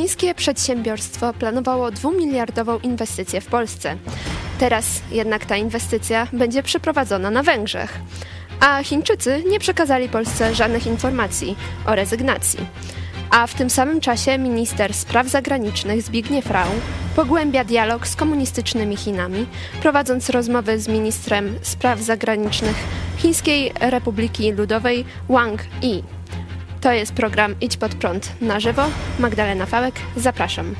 Chińskie przedsiębiorstwo planowało dwumiliardową inwestycję w Polsce. Teraz jednak ta inwestycja będzie przeprowadzona na Węgrzech. A Chińczycy nie przekazali Polsce żadnych informacji o rezygnacji. A w tym samym czasie minister spraw zagranicznych Zbigniew Rau pogłębia dialog z komunistycznymi Chinami, prowadząc rozmowy z ministrem spraw zagranicznych Chińskiej Republiki Ludowej Wang Yi. To jest program Idź pod prąd na żywo. Magdalena Fałek, zapraszam.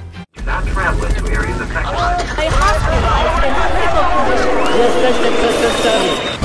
Jesteście przestępcami.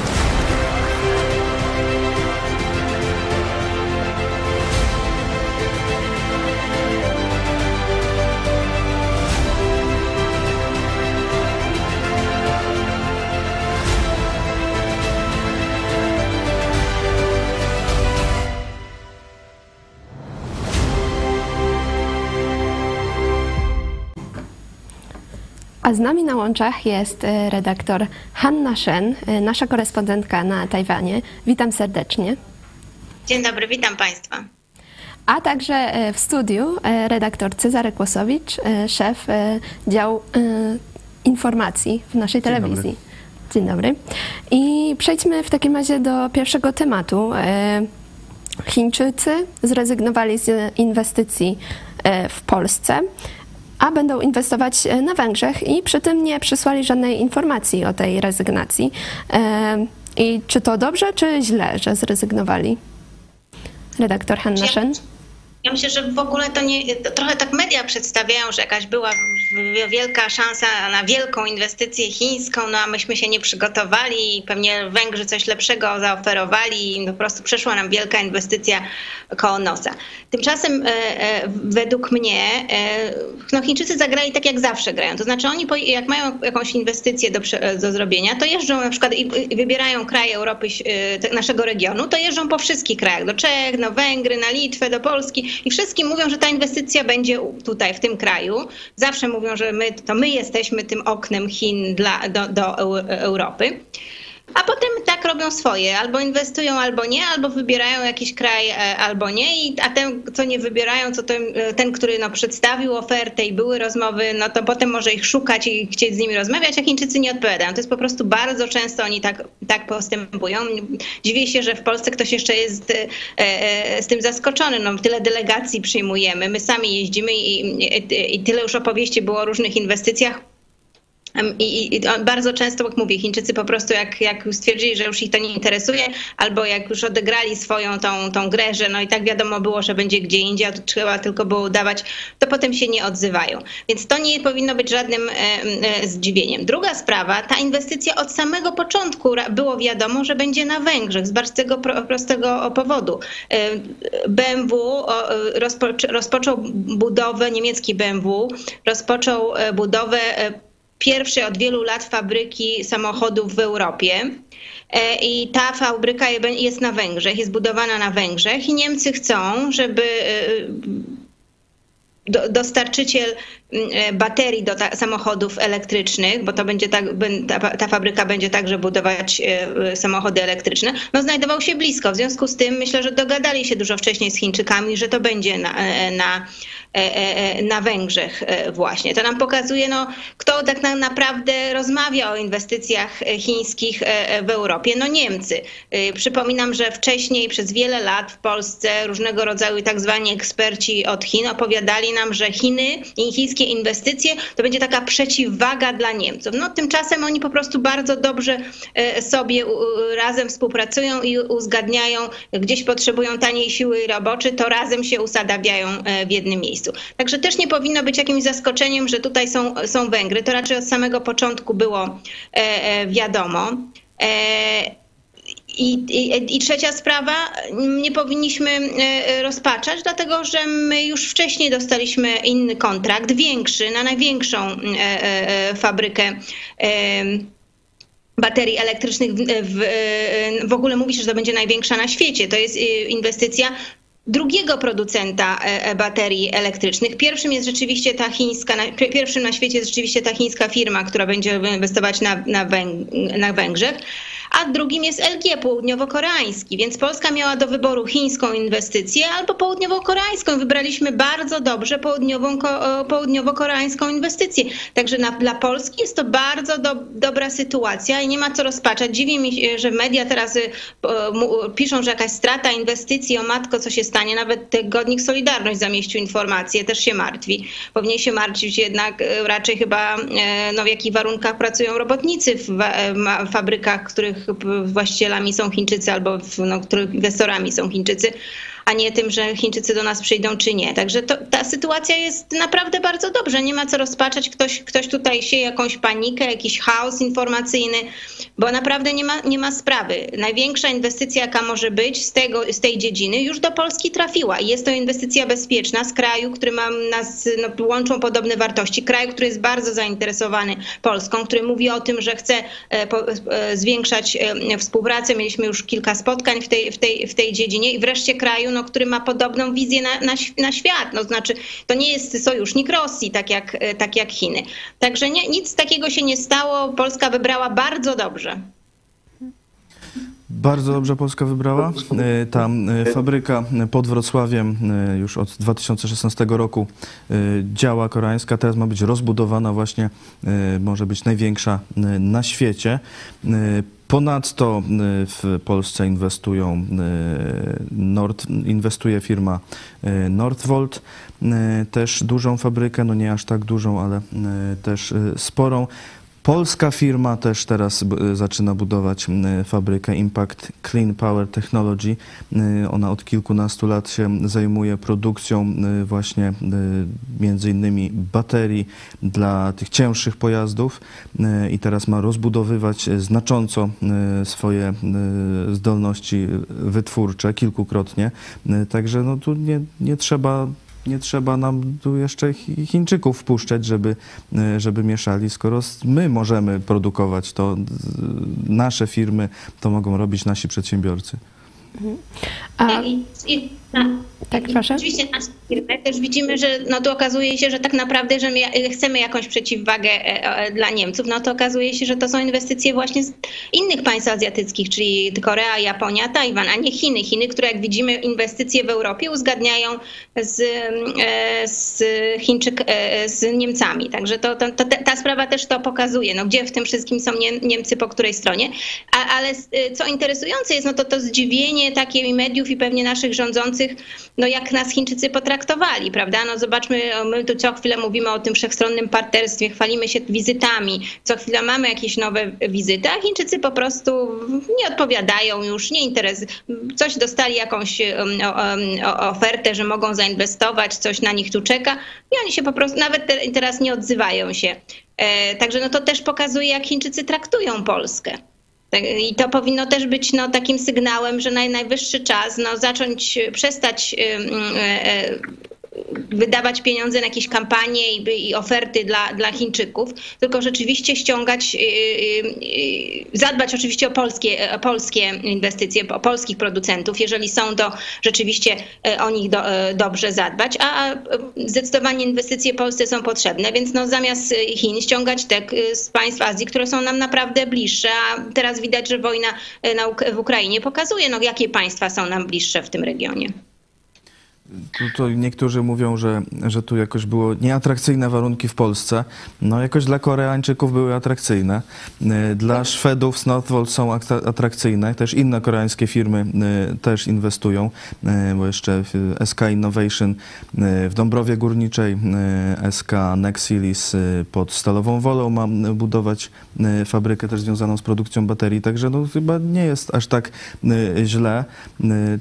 A z nami na łączach jest e, redaktor Hanna Shen, e, nasza korespondentka na Tajwanie. Witam serdecznie. Dzień dobry, witam Państwa. A także e, w studiu redaktor Cezary Kłosowicz, szef działu informacji w naszej Dzień telewizji. Dobry. Dzień dobry. I przejdźmy w takim razie do pierwszego tematu. Chińczycy zrezygnowali z inwestycji w Polsce a będą inwestować e, na Węgrzech i przy tym nie przysłali żadnej informacji o tej rezygnacji. E, I czy to dobrze, czy źle, że zrezygnowali? Redaktor Hanna Szen. Ja myślę, że w ogóle to nie, to trochę tak media przedstawiają, że jakaś była wielka szansa na wielką inwestycję chińską, no a myśmy się nie przygotowali i pewnie Węgrzy coś lepszego zaoferowali i po prostu przeszła nam wielka inwestycja koło nosa. Tymczasem e, e, według mnie e, no Chińczycy zagrali tak jak zawsze grają, to znaczy oni jak mają jakąś inwestycję do, do zrobienia, to jeżdżą na przykład i wybierają kraje Europy, naszego regionu, to jeżdżą po wszystkich krajach, do Czech, do Węgry, na Litwę, do Polski i wszystkim mówią, że ta inwestycja będzie tutaj, w tym kraju. Zawsze mówią, że my, to my jesteśmy tym oknem Chin dla, do, do Europy. A potem tak robią swoje, albo inwestują, albo nie, albo wybierają jakiś kraj, e, albo nie. A ten, co nie wybierają, co ten, e, ten, który no, przedstawił ofertę i były rozmowy, no to potem może ich szukać i chcieć z nimi rozmawiać, a Chińczycy nie odpowiadają. To jest po prostu bardzo często oni tak, tak postępują. Dziwię się, że w Polsce ktoś jeszcze jest e, z tym zaskoczony. No, tyle delegacji przyjmujemy, my sami jeździmy i, i, i tyle już opowieści było o różnych inwestycjach i, I, bardzo często, jak mówię, Chińczycy po prostu jak, jak stwierdzili, że już ich to nie interesuje, albo jak już odegrali swoją tą, tą grę, że no i tak wiadomo było, że będzie gdzie indziej, to trzeba tylko było udawać, to potem się nie odzywają. Więc to nie powinno być żadnym e, e, zdziwieniem. Druga sprawa, ta inwestycja od samego początku było wiadomo, że będzie na Węgrzech z bardzo prostego powodu. E, BMW rozpo, rozpoczął budowę, niemiecki BMW rozpoczął budowę pierwszej od wielu lat fabryki samochodów w Europie. E, I ta fabryka jest na Węgrzech, jest budowana na Węgrzech i Niemcy chcą, żeby e, dostarczyciel e, baterii do samochodów elektrycznych, bo to będzie tak, ta, ta, fabryka będzie także budować samochody elektryczne, no znajdował się blisko. W związku z tym myślę, że dogadali się dużo wcześniej z Chińczykami, że to będzie na, na na Węgrzech e, właśnie. To nam pokazuje, no, kto tak naprawdę rozmawia o inwestycjach chińskich w Europie. No Niemcy. Przypominam, że wcześniej przez wiele lat w Polsce różnego rodzaju tak zwani eksperci od Chin opowiadali nam, że Chiny i chińskie inwestycje to będzie taka przeciwwaga dla Niemców. No tymczasem oni po prostu bardzo dobrze sobie razem współpracują i uzgadniają, gdzieś potrzebują taniej siły roboczej, to razem się usadawiają w jednym miejscu miejscu. Także też nie powinno być jakimś zaskoczeniem, że tutaj są, są Węgry. To raczej od samego początku było e, e wiadomo. E, i, i, I, trzecia sprawa, nie powinniśmy rozpaczać, dlatego że my już wcześniej dostaliśmy inny kontrakt, większy, na największą fabrykę baterii elektrycznych. W, w, w ogóle mówi się, że to będzie największa na świecie. To jest inwestycja drugiego producenta e, e, baterii elektrycznych. Pierwszym jest rzeczywiście ta chińska, pierwszym na świecie jest rzeczywiście ta chińska firma, która będzie inwestować na, na, Węg na Węgrzech. A drugim jest LG południowo-koreański, więc Polska miała do wyboru chińską inwestycję albo południowo-koreańską. Wybraliśmy bardzo dobrze południową, południowo-koreańską inwestycję. Także na, dla Polski jest to bardzo do, dobra sytuacja i nie ma co rozpaczać. Dziwi mi się, że media teraz y, piszą, że jakaś strata inwestycji, o matko, co się stanie. Nawet tygodnik Solidarność zamieścił informację, też się martwi. Powinien się martwić jednak y, raczej chyba y, no, w jakich warunkach pracują robotnicy w fabrykach, których właścicielami są Chińczycy albo w, no, których inwestorami są Chińczycy a nie tym, że Chińczycy do nas przyjdą czy nie. Także to, ta sytuacja jest naprawdę bardzo dobrze. Nie ma co rozpaczać. Ktoś, ktoś tutaj sieje jakąś panikę, jakiś chaos informacyjny, bo naprawdę nie ma, nie ma sprawy. Największa inwestycja, jaka może być z, tego, z tej dziedziny, już do Polski trafiła. Jest to inwestycja bezpieczna z kraju, który ma nas, no, łączą podobne wartości. Kraju, który jest bardzo zainteresowany Polską, który mówi o tym, że chce e, e, zwiększać e, współpracę. Mieliśmy już kilka spotkań w tej, w tej, w tej dziedzinie i wreszcie kraju, no, który ma podobną wizję na, na, na świat. No, znaczy, to nie jest sojusznik Rosji, tak jak, e, tak jak Chiny. Także nie, nic takiego się nie stało. Polska wybrała bardzo dobrze. Bardzo dobrze Polska wybrała. E, ta e, fabryka pod Wrocławiem już od 2016 roku działa koreańska. Teraz ma być rozbudowana właśnie, może być największa na świecie. Ponadto w Polsce inwestują Nord, inwestuje firma Nordvolt, też dużą fabrykę, no nie aż tak dużą, ale też sporą. Polska firma też teraz zaczyna budować fabrykę Impact Clean Power Technology. Ona od kilkunastu lat się zajmuje produkcją właśnie między innymi baterii dla tych cięższych pojazdów i teraz ma rozbudowywać znacząco swoje zdolności wytwórcze kilkukrotnie. Także no tu nie, nie trzeba nie trzeba nam tu jeszcze Chińczyków wpuszczać, żeby, e, żeby mieszali, skoro my możemy produkować to, nasze firmy to mogą robić nasi przedsiębiorcy. Mhm. A... I, i, tak, proszę. Oczywiście nasze firmy też widzimy, że no to okazuje się, że tak naprawdę, że my chcemy jakąś przeciwwagę e, e, dla Niemców, no to okazuje się, że to są inwestycje właśnie z innych państw azjatyckich, czyli Korea, Japonia, Tajwan, a nie Chiny. Chiny, które jak widzimy inwestycje w Europie uzgadniają z, e, z Chińczyk, z Niemcami. Także to, to, to, ta sprawa też to pokazuje, no gdzie w tym wszystkim są Niemcy po której stronie. A, ale co interesujące jest, no to to zdziwienie takie mediów i pewnie naszych rządzących, no jak nas Chińczycy potraktowali, prawda? No zobaczmy, my tu co chwilę mówimy o tym wszechstronnym partnerstwie, chwalimy się wizytami, co chwilę mamy jakieś nowe wizyty, a Chińczycy po prostu nie odpowiadają już, nie interesują. Coś dostali jakąś ofertę, że mogą zainwestować, coś na nich tu czeka i oni się po prostu nawet teraz nie odzywają się. E, także no to też pokazuje, jak Chińczycy traktują Polskę. Tak, I to powinno też być no, takim sygnałem, że najwyższy czas no, zacząć, przestać wydawać pieniądze na jakieś kampanie i, i, oferty dla, dla Chińczyków, tylko rzeczywiście ściągać, y, y, y, zadbać oczywiście o polskie, o polskie inwestycje, o polskich producentów, jeżeli są to rzeczywiście o nich do, dobrze zadbać, a, zdecydowanie inwestycje w Polsce są potrzebne, więc no zamiast Chin ściągać te z państw Azji, które są nam naprawdę bliższe, a teraz widać, że wojna w Ukrainie pokazuje, no, jakie państwa są nam bliższe w tym regionie. To niektórzy mówią, że, że tu jakoś było nieatrakcyjne warunki w Polsce. No jakoś dla Koreańczyków były atrakcyjne. E, dla Szwedów z są atrakcyjne. Też inne koreańskie firmy e, też inwestują, e, bo jeszcze SK Innovation w Dąbrowie Górniczej, SK Nexilis pod Stalową Wolą ma budować fabrykę też związaną z produkcją baterii. Także no chyba nie jest aż tak źle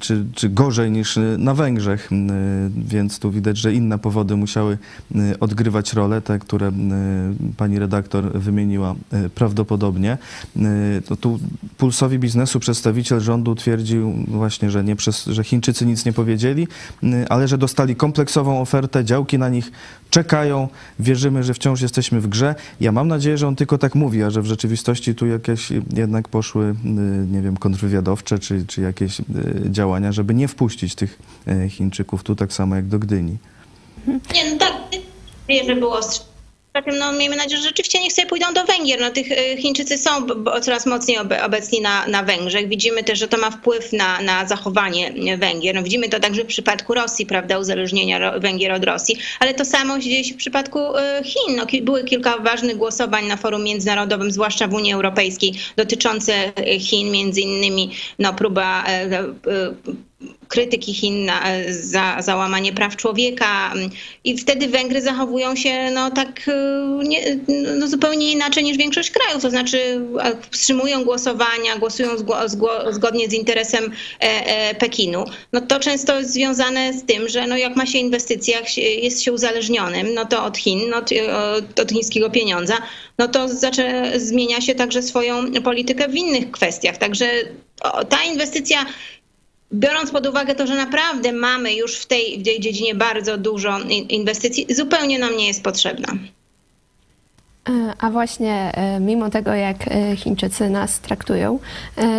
czy, czy gorzej niż na Węgrzech. Y, więc tu widać, że inne powody musiały y, odgrywać rolę, te, które y, pani redaktor wymieniła prawdopodobnie. To tu Pulsowi Biznesu przedstawiciel rządu twierdził właśnie, że, nie przez, że Chińczycy nic nie powiedzieli, ale że dostali kompleksową ofertę, działki na nich czekają, wierzymy, że wciąż jesteśmy w grze. Ja mam nadzieję, że on tylko tak mówi, a że w rzeczywistości tu jakieś jednak poszły, nie wiem, kontrwywiadowcze czy, czy jakieś działania, żeby nie wpuścić tych Chińczyków tu tak samo jak do Gdyni. Nie, no tak, że było Tym, no, miejmy nadzieję, że rzeczywiście niech sobie pójdą do Węgier. No, tych y, Chińczycy są coraz mocniej obecni na, na Węgrzech. Widzimy też, że to ma wpływ na, na zachowanie Węgier. No, widzimy to także w przypadku Rosji, prawda, uzależnienia Węgier od Rosji, ale to samo dzieje się w przypadku y, Chin. No, były kilka ważnych głosowań na forum międzynarodowym, zwłaszcza w Unii Europejskiej, dotyczące Chin, między innymi no, próba krytyki Chin e, za załamanie praw człowieka i wtedy Węgry zachowują się no, tak e, nie, no, zupełnie inaczej niż większość krajów, to znaczy e, wstrzymują głosowania, głosują zgodnie z interesem Pekinu. No, to często jest związane z tym, że no, jak ma się inwestycjach, jest się uzależnionym no, to od Chin, no, od, od chińskiego pieniądza, no to zaczyna, zmienia się także swoją politykę w innych kwestiach. Także ta inwestycja biorąc pod uwagę to, że naprawdę mamy już w tej, w tej dziedzinie bardzo dużo inwestycji, zupełnie nam nie jest potrzebna. E, a właśnie e, mimo tego, jak e, Chińczycy nas traktują,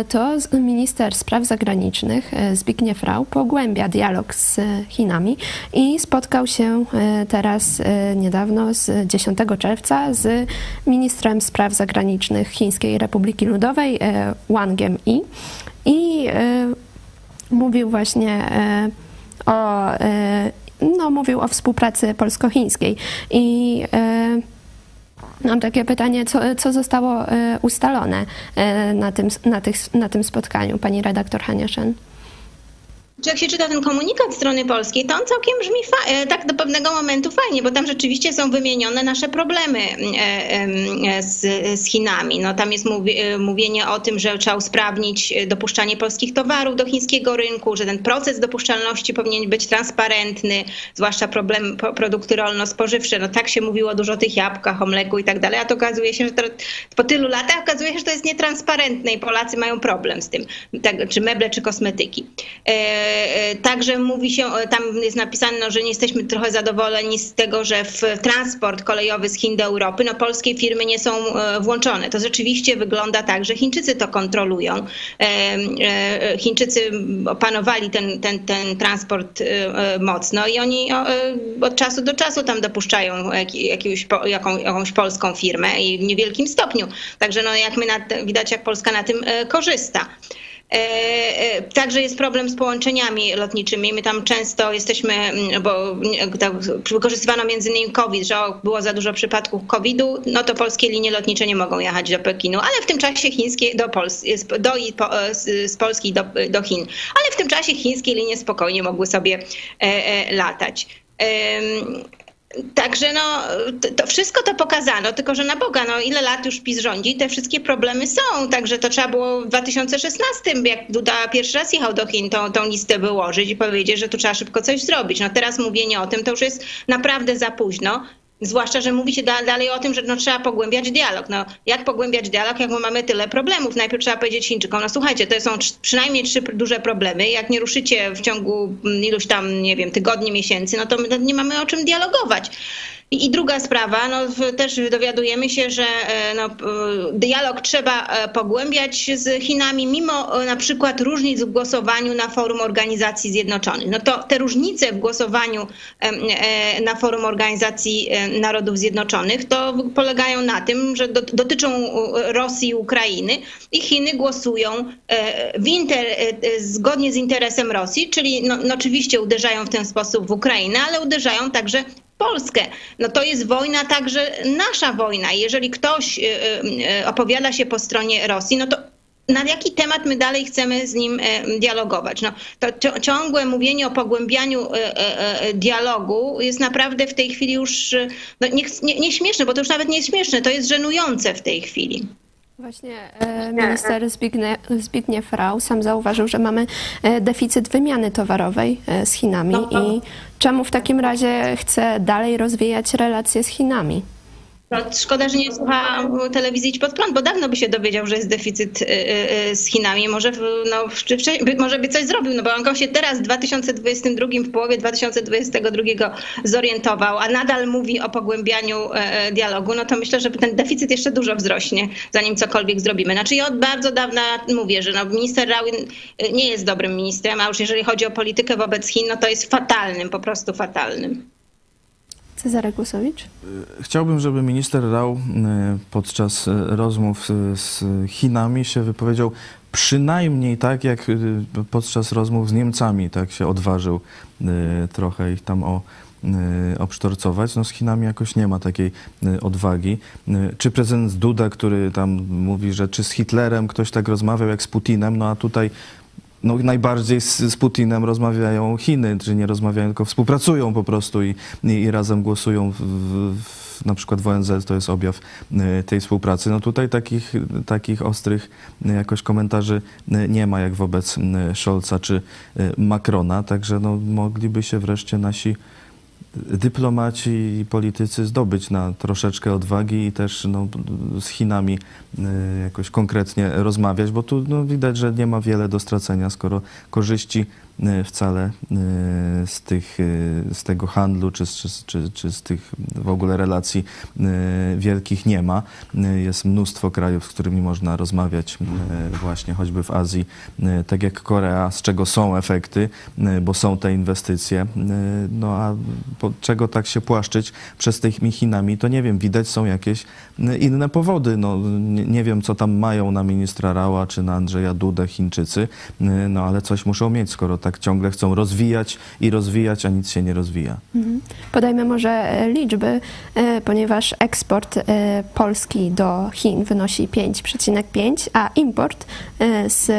to minister spraw zagranicznych Zbigniew Rau pogłębia dialog z Chinami i spotkał się teraz niedawno, z 10 czerwca, z ministrem spraw zagranicznych Chińskiej Republiki Ludowej Wangiem Yi. I mówił właśnie e, o, e, no, mówił o współpracy polsko-chińskiej. I e, mam takie pytanie, co, co zostało ustalone na tym, na, tych, na tym spotkaniu, pani redaktor Haniaszyn? Czy jak się czyta ten komunikat strony polskiej, to on całkiem brzmi e, tak do pewnego momentu fajnie, bo tam rzeczywiście są wymienione nasze problemy e, e, z, z Chinami. No, tam jest mówienie o tym, że trzeba usprawnić dopuszczanie polskich towarów do chińskiego rynku, że ten proces dopuszczalności powinien być transparentny, zwłaszcza problem produkty rolno-spożywcze. No tak się mówiło dużo o tych jabłkach, o mleku i tak dalej, a to okazuje się, że to, po tylu latach okazuje się, że to jest nietransparentne i Polacy mają problem z tym, tak, czy meble, czy kosmetyki. E, także mówi się, e, tam jest napisane, no, że nie jesteśmy trochę zadowoleni z tego, że w transport kolejowy z Chin do Europy no, polskie firmy nie są e, włączone. To rzeczywiście wygląda tak, że Chińczycy to kontrolują. Chińczycy opanowali ten, ten, ten transport mocno i oni od czasu do czasu tam dopuszczają jakąś, jaką, jakąś polską firmę i w niewielkim stopniu. Także no, jak my na, widać, jak Polska na tym korzysta. E, e, także jest problem z połączeniami lotniczymi. My tam często jesteśmy, mm, bo tak, wykorzystywano między innymi COVID, że było za dużo przypadków COVID-u, no to polskie linie lotnicze nie mogą jechać do Pekinu, ale w tym czasie chińskie do, Pols do, e, z Polski do, do Chin. Ale w tym czasie chińskie linie spokojnie mogły sobie latać. Także no, to wszystko to pokazano, tylko że na Boga, no ile lat już PiS rządzi, te wszystkie problemy są, także to trzeba było w 2016, jak Duda pierwszy raz jechał do Chin, tą, tą listę wyłożyć i powiedzieć, że tu trzeba szybko coś zrobić. No teraz mówienie o tym to już jest naprawdę za późno. Zwłaszcza, że mówi się dalej o tym, że no, trzeba pogłębiać dialog. No, jak pogłębiać dialog, jak mamy tyle problemów? Najpierw trzeba powiedzieć Chińczykom, no słuchajcie, to są przynajmniej trzy duże problemy. Jak nie ruszycie w ciągu iluś tam, nie wiem, tygodni, miesięcy, no to my nie mamy o czym dialogować. I druga sprawa, no, też dowiadujemy się, że e, no, dialog trzeba e, pogłębiać z Chinami, mimo e, na przykład różnic w głosowaniu na forum Organizacji Zjednoczonych. No to te różnice w głosowaniu na forum Organizacji Narodów Zjednoczonych to polegają na tym, że dotyczą Rosji i Ukrainy i Chiny głosują inter, zgodnie z interesem Rosji, czyli no, no oczywiście uderzają w ten sposób w Ukrainę, ale uderzają także Polskę. No to jest wojna także nasza wojna. Jeżeli ktoś y, y, y, opowiada się po stronie Rosji, no to na jaki temat my dalej chcemy z nim dialogować? No, to ciągłe mówienie o pogłębianiu dialogu jest naprawdę w tej chwili już no, nieśmieszne, nie, nie bo to już nawet nie jest śmieszne, to jest żenujące w tej chwili. Właśnie e, minister Zbigniew, Zbigniew Rau sam zauważył, że mamy e, deficyt wymiany towarowej e, z Chinami no, no. i czemu w takim razie chce dalej rozwijać relacje z Chinami? No, szkoda, że nie słucha telewizji Idź Pod Prąd, bo dawno by się dowiedział, że jest deficyt y, y, y, z Chinami. Może, no, może by coś zrobił, no bo on się teraz w 2022, w połowie 2022 zorientował, a nadal mówi o pogłębianiu e, e, dialogu, no to myślę, że ten deficyt jeszcze dużo wzrośnie, zanim cokolwiek zrobimy. Znaczy ja od bardzo dawna mówię, że no, minister Rałin nie jest dobrym ministrem, a już jeżeli chodzi o politykę wobec Chin, no to jest fatalnym, po prostu fatalnym. Cezary Głosowicz? Chciałbym, żeby minister Rał y, podczas y, rozmów y, z Chinami się wypowiedział przynajmniej tak, jak y, podczas rozmów z Niemcami, tak się odważył y, trochę ich tam o y, obsztorcować. No z Chinami jakoś nie ma takiej y, odwagi. Y, Czy prezydent Duda, który tam mówi, że czy z Hitlerem ktoś tak rozmawiał jak z Putinem, no a tutaj no, najbardziej z, z Putinem rozmawiają Chiny, czy nie rozmawiają, tylko współpracują po prostu i, i, i razem głosują w, w, na przykład w ONZ, to jest objaw y, tej współpracy. No tutaj takich, takich ostrych y, jakoś komentarzy y, nie ma, jak wobec Scholza czy Macrona, także no, mogliby się wreszcie nasi dyplomaci i politycy zdobyć na troszeczkę odwagi i też no, z Chinami y, jakoś konkretnie rozmawiać, bo tu no, widać, że nie ma wiele do stracenia, skoro korzyści wcale y, z, tych, y, z tego handlu czy, czy, czy, czy z tych w ogóle relacji wielkich nie ma. Jest mnóstwo krajów, z którymi można rozmawiać właśnie choćby w Azji, tak jak Korea, z czego są efekty, bo są te inwestycje. No a czego tak się płaszczyć przez tymi Chinami, to nie wiem, widać są jakieś inne powody. No, nie, wiem, co tam mają na ministra Rała czy na Andrzeja Dudę Chińczycy, no ale coś muszą mieć, skoro tak ciągle chcą rozwijać i rozwijać, a nic się nie rozwija. Mhm. Podajmy może e, liczby, e, ponieważ eksport e, Polski do Chin wynosi 5,5, a import z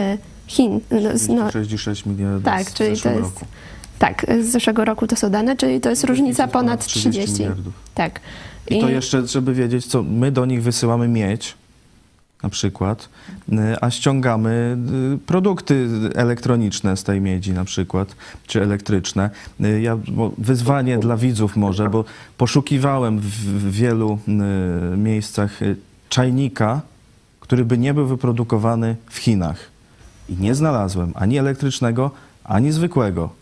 Chin, no, z- no, 66 miliardów tak, czyli to jest, roku. tak, z zeszłego roku to są dane, czyli to jest różnica ponad ponad 30. miliardów. Tak. I to jeszcze, żeby wiedzieć, co my do nich wysyłamy miedź, na przykład, y, a ściągamy y, produkty elektroniczne z tej miedzi na przykład, czy elektryczne. Y, Ja, wyzwanie dla widzów może, bo poszukiwałem w, wielu miejscach czajnika, który by nie był wyprodukowany w Chinach. I nie znalazłem ani elektrycznego, ani zwykłego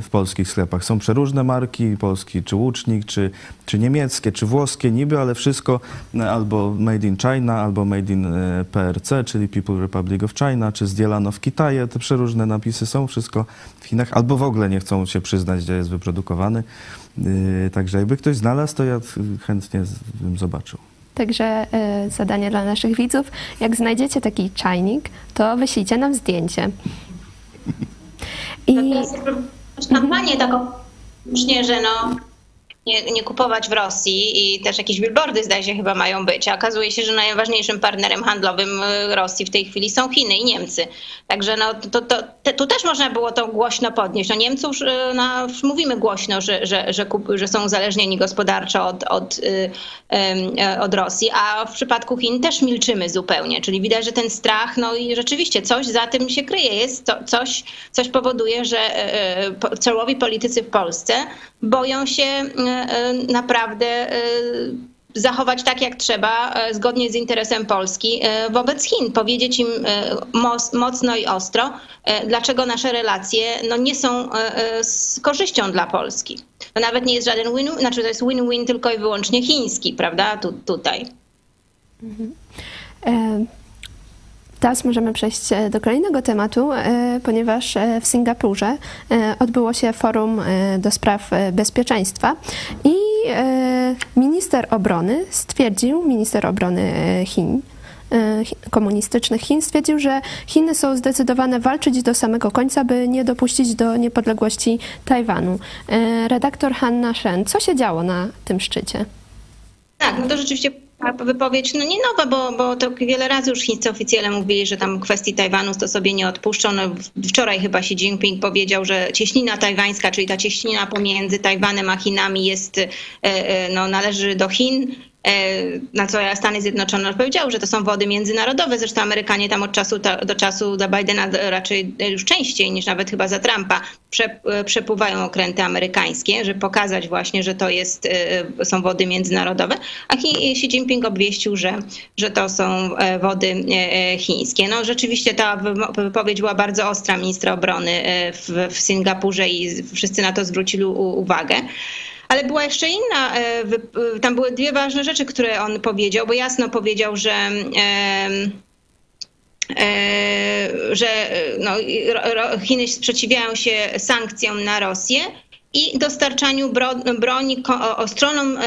w polskich sklepach. Są przeróżne marki, polski czy łucznik, czy, czy niemieckie, czy włoskie niby, ale wszystko y, albo made in China, albo made in y, PRC, czyli People Republic of China, czy zdzielano w Kitaje. Te przeróżne napisy są, wszystko w Chinach, albo w ogóle nie chcą się przyznać, gdzie jest wyprodukowany. Y, Także jakby ktoś znalazł, to ja y, chętnie bym zobaczył. Także e, zadanie dla naszych widzów, jak znajdziecie taki czajnik, to wyślijcie nam zdjęcie. I kampanię taką, właśnie, że no, nie, nie kupować w Rosji i też jakieś billboardy zdaje się chyba mają być, a okazuje się, że najważniejszym partnerem handlowym y, Rosji w tej chwili są Chiny i Niemcy. Także no, to, to, te, tu też można było to głośno podnieść. No Niemców y, no, mówimy głośno, że, że, że, kup, że są uzależnieni gospodarczo od, od, y, e, od Rosji, a w przypadku Chin też milczymy zupełnie, czyli widać, że ten strach, no i rzeczywiście coś za tym się kryje, jest to, coś, coś powoduje, że e, e, czołowi politycy w Polsce boją się e, e, naprawdę e, zachować tak, jak trzeba, zgodnie z interesem Polski wobec Chin. Powiedzieć im mocno i ostro, dlaczego nasze relacje no, nie są z korzyścią dla Polski. To nawet nie jest żaden win, znaczy to jest win-win tylko i wyłącznie chiński, prawda, tu, tutaj. E, Teraz możemy przejść e, do kolejnego tematu, e, ponieważ e, w Singapurze odbyło się forum do spraw bezpieczeństwa i minister obrony stwierdził, minister obrony Chin, chi- komunistycznych Chin stwierdził, że Chiny są zdecydowane walczyć do samego końca, by nie dopuścić do niepodległości Tajwanu. Redaktor Hanna Shen, co się działo na tym szczycie? Tak, no to rzeczywiście wypowiedź no nie nowa, bo, bo to wiele razy już chińscy oficjele mówili, że tam kwestii Tajwanu to sobie nie odpuszczą. No, wczoraj chyba Xi Jinping powiedział, że cieśnina tajwańska, czyli ta cieśnina pomiędzy Tajwanem a Chinami jest, e, e, no, należy do Chin. E, Na co Stany Zjednoczone odpowiedziały, że to są wody międzynarodowe. Zresztą Amerykanie tam od czasu do czasu dla Bidena raczej już częściej niż nawet chyba za Trumpa e, przepływają okręty amerykańskie, żeby pokazać właśnie, że to jest, e, są wody międzynarodowe. A Xi Jinping obwieścił, że, że to są wody chińskie. No rzeczywiście ta wypowiedź była bardzo ostra ministra obrony w, w Singapurze i wszyscy na to zwrócili uwagę. Ale była jeszcze inna, e, e, tam były dwie ważne rzeczy, które on powiedział, bo jasno powiedział, że e, że no, Chiny sprzeciwiają się sankcjom na Rosję i dostarczaniu broni ostronom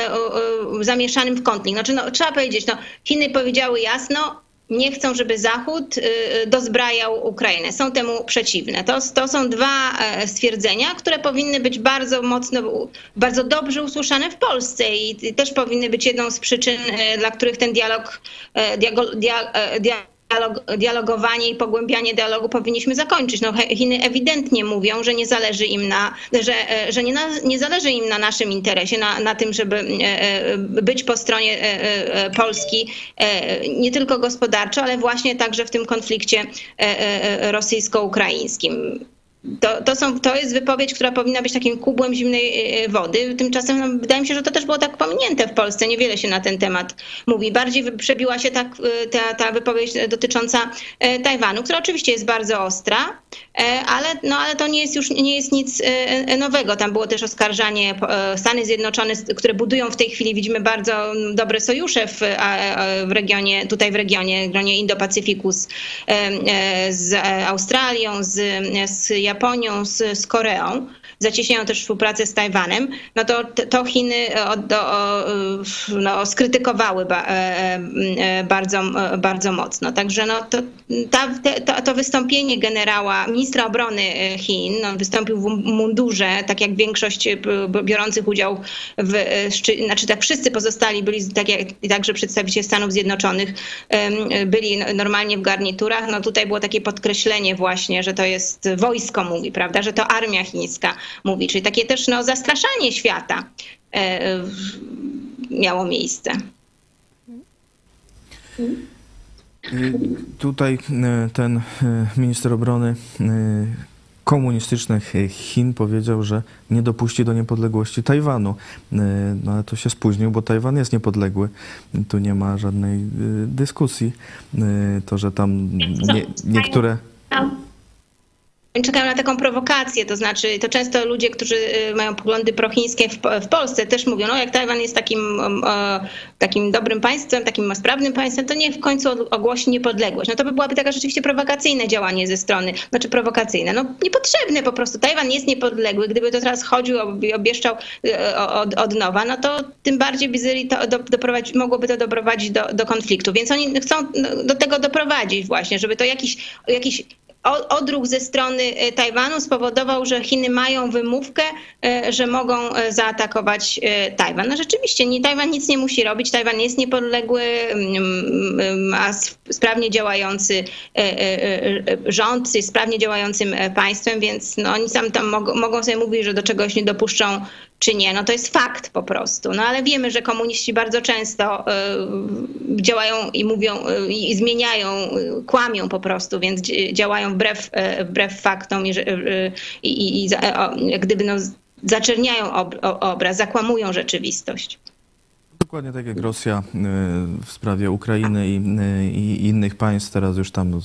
zamieszanym w konflikt. Znaczy, no, trzeba powiedzieć, no, Chiny powiedziały jasno, nie chcą, żeby Zachód y, y, dozbrajał Ukrainę. Są temu przeciwne. To, to są dwa e, stwierdzenia, które powinny być bardzo mocno, bardzo dobrze usłyszane w Polsce i też powinny być jedną z przyczyn, e, dla których ten dialog, e, dialog, dialog dialog, dialogowanie i pogłębianie dialogu powinniśmy zakończyć. No, Chiny ewidentnie mówią, że nie zależy im na, że, że nie, na, nie zależy im na naszym interesie, na, na tym, żeby e, e, być po stronie e, Polski nie tylko gospodarczo, ale właśnie także w tym konflikcie rosyjsko-ukraińskim. To, to, są, to jest wypowiedź, która powinna być takim kubłem zimnej e, wody. Tymczasem no, wydaje mi się, że to też było tak pominięte w Polsce. Niewiele się na ten temat mówi. Bardziej przebiła się tak, e, ta, ta wypowiedź dotycząca e, Tajwanu, która oczywiście jest bardzo ostra, ale, no, ale to nie jest już nie jest nic nowego. Tam było też oskarżanie Stany Zjednoczone, które budują w tej chwili, widzimy, bardzo dobre sojusze w, w regionie, tutaj w regionie, gronie Indo-Pacyfiku z, z Australią, z, z Japonią Japonią, z, z Koreą, zacieśniają też współpracę z Tajwanem, no to, to Chiny do, no, skrytykowały e, e, bardzo, bardzo mocno. Także no, to, ta, to, to wystąpienie generała, ministra obrony Chin, no, wystąpił w mundurze, tak jak większość biorących udział w, znaczy tak wszyscy pozostali byli, tak jak także przedstawiciele Stanów Zjednoczonych byli normalnie w garniturach. No tutaj było takie podkreślenie właśnie, że to jest wojsko mówi, prawda, że to armia chińska mówi, czyli takie też no, zastraszanie świata e, miało miejsce. Tutaj e, ten e, minister obrony komunistycznych Chin powiedział, że nie dopuści do niepodległości Tajwanu. No ale to się spóźnił, bo Tajwan jest niepodległy. Tu nie ma żadnej dyskusji. To, że tam nie, niektóre czekają na taką prowokację, to znaczy to często ludzie, którzy y, mają poglądy prochińskie w, w Polsce też mówią, no jak Tajwan jest takim, takim dobrym państwem, takim sprawnym państwem, to niech w końcu ogłosi niepodległość. No to by byłaby taka rzeczywiście prowokacyjne działanie ze strony, znaczy prowokacyjne, no niepotrzebne po prostu. Tajwan jest niepodległy, gdyby to teraz chodził i obieszczał y, od, od nowa, no to tym bardziej by to do, doprowadzi, mogłoby to doprowadzić do, do konfliktu. Więc oni chcą no, do tego doprowadzić właśnie, żeby to jakiś, jakiś odruch ze strony e, Tajwanu spowodował, że Chiny mają wymówkę, e, że mogą e, zaatakować Tajwan. No rzeczywiście, nie, Tajwan nic nie musi robić. Tajwan jest niepodległy, ma sprawnie działający rząd, jest sprawnie działającym państwem, więc no, oni tam, tam mogą, mogą sobie mówić, że do czegoś nie dopuszczą czy nie. No to jest fakt po prostu. No ale wiemy, że komuniści bardzo często y, działają i mówią y, i zmieniają, y, kłamią po prostu, więc działają wbrew, wbrew faktom i, i, i gdyby no, zaczerniają obraz, zakłamują rzeczywistość. Dokładnie tak jak Rosja y, w sprawie Ukrainy i, y, i, innych państw teraz już tam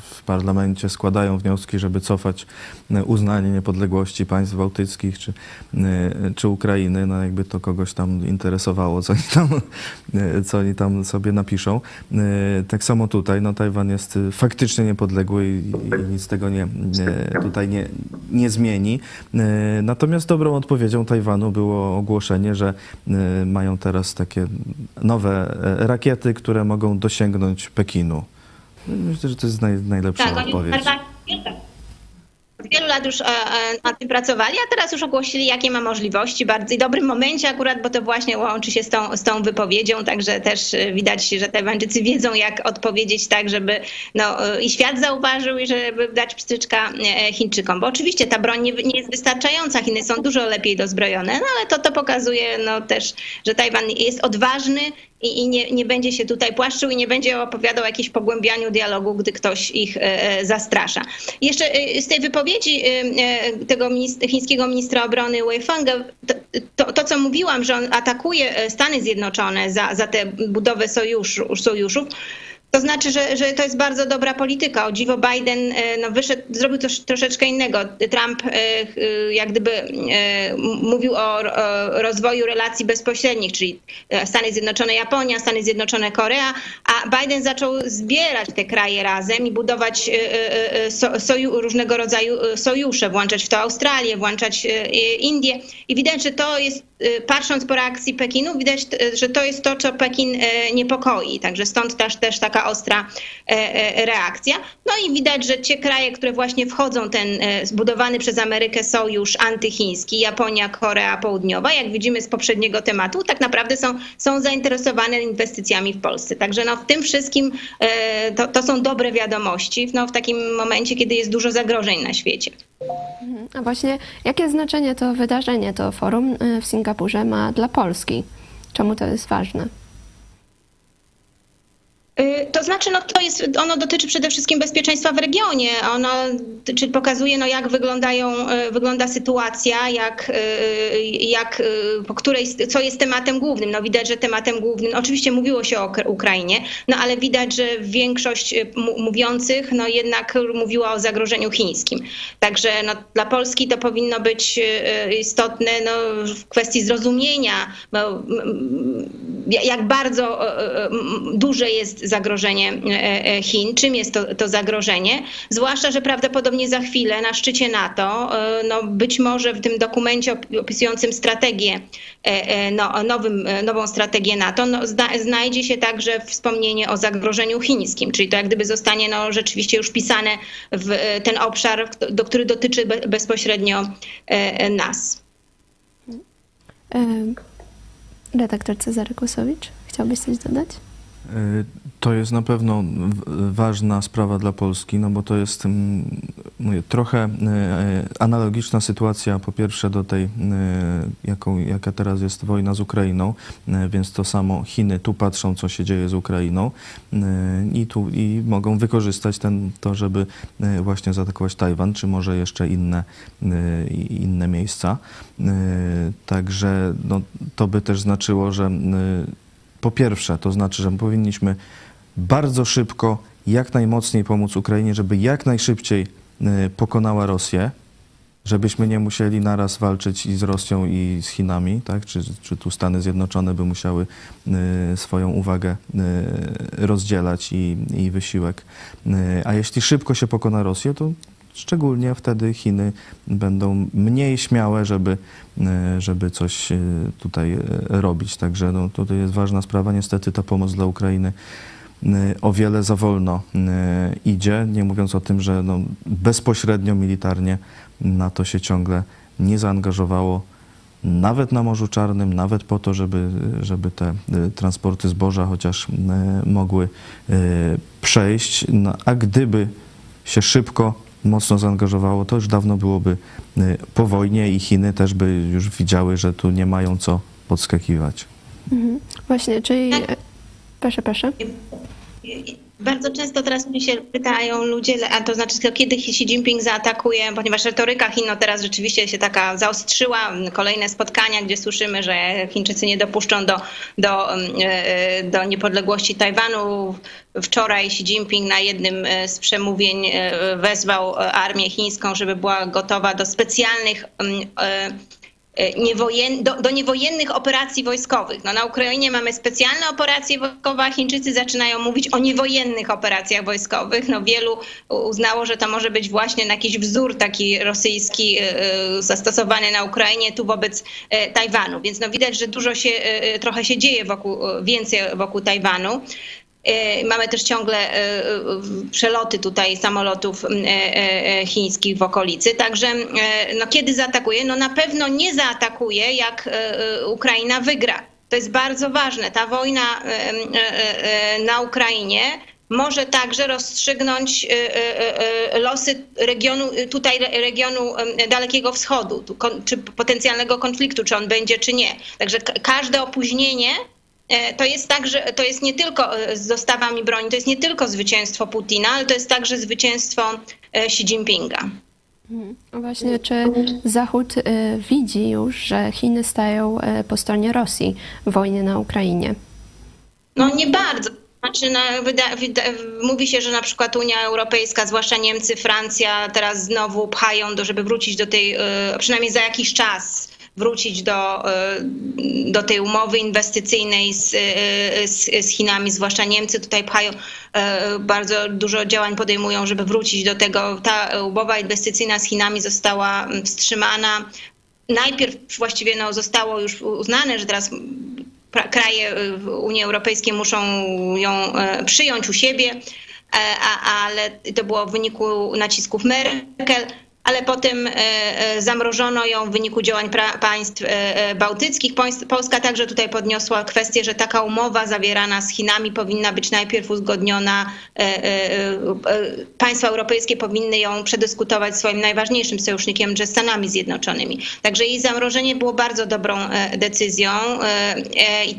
w parlamencie składają wnioski, żeby cofać y, uznanie niepodległości państw bałtyckich czy, czy Ukrainy. No jakby to kogoś tam interesowało, co oni tam, co oni tam sobie napiszą. Tak samo tutaj, no Tajwan jest faktycznie niepodległy i, i nic tego nie, tutaj nie, nie zmieni. Natomiast dobrą odpowiedzią Tajwanu było ogłoszenie, że mają teraz takie nowe e, rakiety, które mogą dosięgnąć Pekinu. Myślę, że to jest naj, najlepsza tak, odpowiedź. Od wielu lat już e, e, nad tym pracowali, a teraz już ogłosili, jakie ma możliwości. Bardzo dobrym momencie akurat, bo to właśnie łączy się z tą, z tą wypowiedzią, także też e, widać, że Tajwańczycy wiedzą, jak odpowiedzieć tak, żeby no, i świat zauważył i żeby dać pstryczka Chińczykom. Bo oczywiście ta broń nie, nie jest wystarczająca, Chiny są dużo lepiej dozbrojone, no ale to, to pokazuje no, też, że Tajwan jest odważny i, i nie, nie będzie się tutaj płaszczył i nie będzie opowiadał o jakimś pogłębianiu dialogu, gdy ktoś ich e, zastrasza. Jeszcze e, z tej wypowiedzi e, tego ministra, chińskiego ministra obrony Wei Feng'a, to, to, to, co mówiłam, że on atakuje Stany Zjednoczone za, za tę budowę sojuszu, sojuszów, To znaczy, że, że to jest bardzo dobra polityka. O dziwo Biden e, no, wyszedł, zrobił coś troszeczkę innego. Trump e, e, jak gdyby mówił o, rozwoju relacji bezpośrednich, czyli Stany Zjednoczone, Japonia, Stany Zjednoczone, Korea, a Biden zaczął zbierać te kraje razem i budować soju, różnego rodzaju sojusze, włączać w to Australię, włączać Indię. I widać, że to jest, patrząc po reakcji Pekinu, widać, że to jest to, co Pekin niepokoi. Także stąd też, też taka ostra e, e, reakcja. No i widać, że ci kraje, które właśnie wchodzą ten e, zbudowany przez Amerykę sojusz antychiński, Japonia, Korea Południowa, jak widzimy z poprzedniego tematu, tak naprawdę są, są zainteresowane inwestycjami w Polsce. Także no w tym wszystkim to, to są dobre wiadomości no w takim momencie, kiedy jest dużo zagrożeń na świecie. Mhm. A właśnie jakie znaczenie to wydarzenie, to forum w Singapurze ma dla Polski? Czemu to jest ważne? Y, to znaczy, no to jest, ono dotyczy przede wszystkim bezpieczeństwa w regionie. Ono czy pokazuje, no jak wyglądają, y, wygląda sytuacja, jak, y, jak, po której, co jest tematem głównym. No widać, że tematem głównym, oczywiście mówiło się o Ukrainie, no ale widać, że większość mówiących, no jednak mówiła o zagrożeniu chińskim. Także no, dla Polski to powinno być istotne no, w kwestii zrozumienia, bo jak bardzo duże jest zagrożenie e, e, Chin. Czym jest to, to zagrożenie? Zwłaszcza, że prawdopodobnie za chwilę na szczycie NATO, e, no być może w tym dokumencie opisującym strategię, no, nowym, nową strategię NATO, no, znajdzie się także wspomnienie o zagrożeniu chińskim, czyli to jak gdyby zostanie no, rzeczywiście już pisane w ten obszar, do, który dotyczy bezpośrednio nas. Redaktor Cezary Kłosowicz, chciałbyś coś dodać? To jest na pewno ważna sprawa dla Polski, no bo to jest mm, mówię, trochę e, analogiczna sytuacja po pierwsze do tej, e, jaką, jaka teraz jest wojna z Ukrainą, e, więc to samo Chiny tu patrzą, co się dzieje z Ukrainą i, tu, i mogą wykorzystać ten, to, żeby właśnie zaatakować Tajwan, czy może jeszcze inne, inne miejsca. Także no, to by też znaczyło, że po pierwsze, to znaczy, że powinniśmy bardzo szybko, jak najmocniej pomóc Ukrainie, żeby jak najszybciej y, pokonała Rosję, żebyśmy nie musieli naraz walczyć i z Rosją, i z Chinami, tak? czy, czy tu Stany Zjednoczone by musiały y, swoją uwagę y, rozdzielać i, i wysiłek. A jeśli szybko się pokona Rosję, to szczególnie wtedy Chiny będą mniej śmiałe, żeby, żeby coś tutaj robić. Także no, tutaj jest ważna sprawa. Niestety ta pomoc dla Ukrainy o wiele za wolno y, idzie, nie mówiąc o tym, że no bezpośrednio militarnie na to się ciągle nie zaangażowało, nawet na Morzu Czarnym, nawet po to, żeby, żeby te y, transporty zboża chociaż mogły przejść. No, a gdyby się szybko, mocno zaangażowało, to już dawno byłoby po wojnie i Chiny też by już widziały, że tu nie mają co podskakiwać. Mhm. Właśnie, czyli... Proszę, proszę. Bardzo często teraz mi się pytają ludzie, a to znaczy kiedy Xi Jinping zaatakuje, ponieważ retoryka Chin no teraz rzeczywiście się taka zaostrzyła. Kolejne spotkania, gdzie słyszymy, że Chińczycy nie dopuszczą do, do, mm, e, do niepodległości Tajwanu. Wczoraj Xi Jinping na jednym e, z przemówień e, wezwał armię chińską, żeby była gotowa do specjalnych mm, E, niewojen, do, do, niewojennych operacji wojskowych. No, na Ukrainie mamy specjalne operacje wojskowe, a Chińczycy zaczynają mówić o niewojennych operacjach wojskowych. No, wielu uznało, że to może być właśnie jakiś wzór taki rosyjski e, e, zastosowany na Ukrainie tu wobec Tajwanu. Więc no, widać, że dużo się, trochę się dzieje wokół, więcej wokół Tajwanu. E, mamy też ciągle e, e, przeloty tutaj samolotów chińskich w okolicy. Także no, kiedy zaatakuje? No na pewno nie zaatakuje, jak Ukraina wygra. To jest bardzo ważne. Ta wojna na Ukrainie może także rozstrzygnąć losy regionu, tutaj regionu Dalekiego Wschodu, czy potencjalnego konfliktu, czy on będzie, czy nie. Także każde opóźnienie to jest tak, że to jest nie tylko e, z dostawami broni, to jest nie tylko zwycięstwo Putina, ale to jest także zwycięstwo e, Xi Jinpinga. Mhm. Właśnie, czy Zachód widzi już, że Chiny stają po stronie Rosji w wojnie na Ukrainie? No nie bardzo. Znaczy, no, wyda, wyda, mówi się, że na przykład Unia Europejska, zwłaszcza Niemcy, Francja, teraz znowu pchają, do, żeby wrócić do tej, przynajmniej za jakiś czas, wrócić do, do tej umowy inwestycyjnej z, z, z, Chinami, zwłaszcza Niemcy tutaj pchają, bardzo dużo działań podejmują, żeby wrócić do tego. Ta umowa inwestycyjna z Chinami została wstrzymana. Najpierw właściwie no, zostało już uznane, że teraz kraje Unii Europejskiej muszą ją przyjąć u siebie, ale to było w wyniku nacisków Merkel ale potem e, e, zamrożono ją w wyniku działań państw e, bałtyckich. Polska także tutaj podniosła kwestię, że taka umowa zawierana z Chinami powinna być najpierw uzgodniona. Państwa europejskie powinny ją przedyskutować swoim najważniejszym sojusznikiem, że Stanami Zjednoczonymi. Także jej zamrożenie było bardzo dobrą decyzją.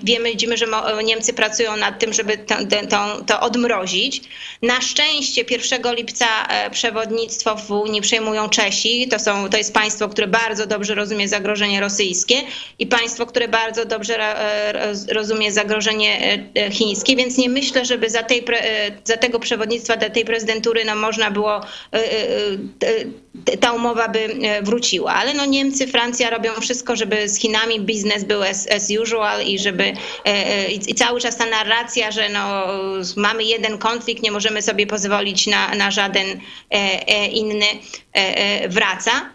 Wiemy, widzimy, że Niemcy pracują nad tym, żeby to, to, to odmrozić. Na szczęście 1 lipca przewodnictwo w Unii przejmują Czesi. To, są, to jest państwo, które bardzo dobrze rozumie zagrożenie rosyjskie i państwo, które bardzo dobrze e, rozumie zagrożenie e, chińskie, więc nie myślę, żeby za, tej, e, za tego przewodnictwa, dla tej prezydentury no, można było, ta umowa by wróciła. Ale no, Niemcy, Francja robią wszystko, żeby z Chinami biznes był as, as usual i żeby i cały czas ta narracja, że no, mamy jeden konflikt, nie możemy sobie pozwolić na, na żaden inny, wraca.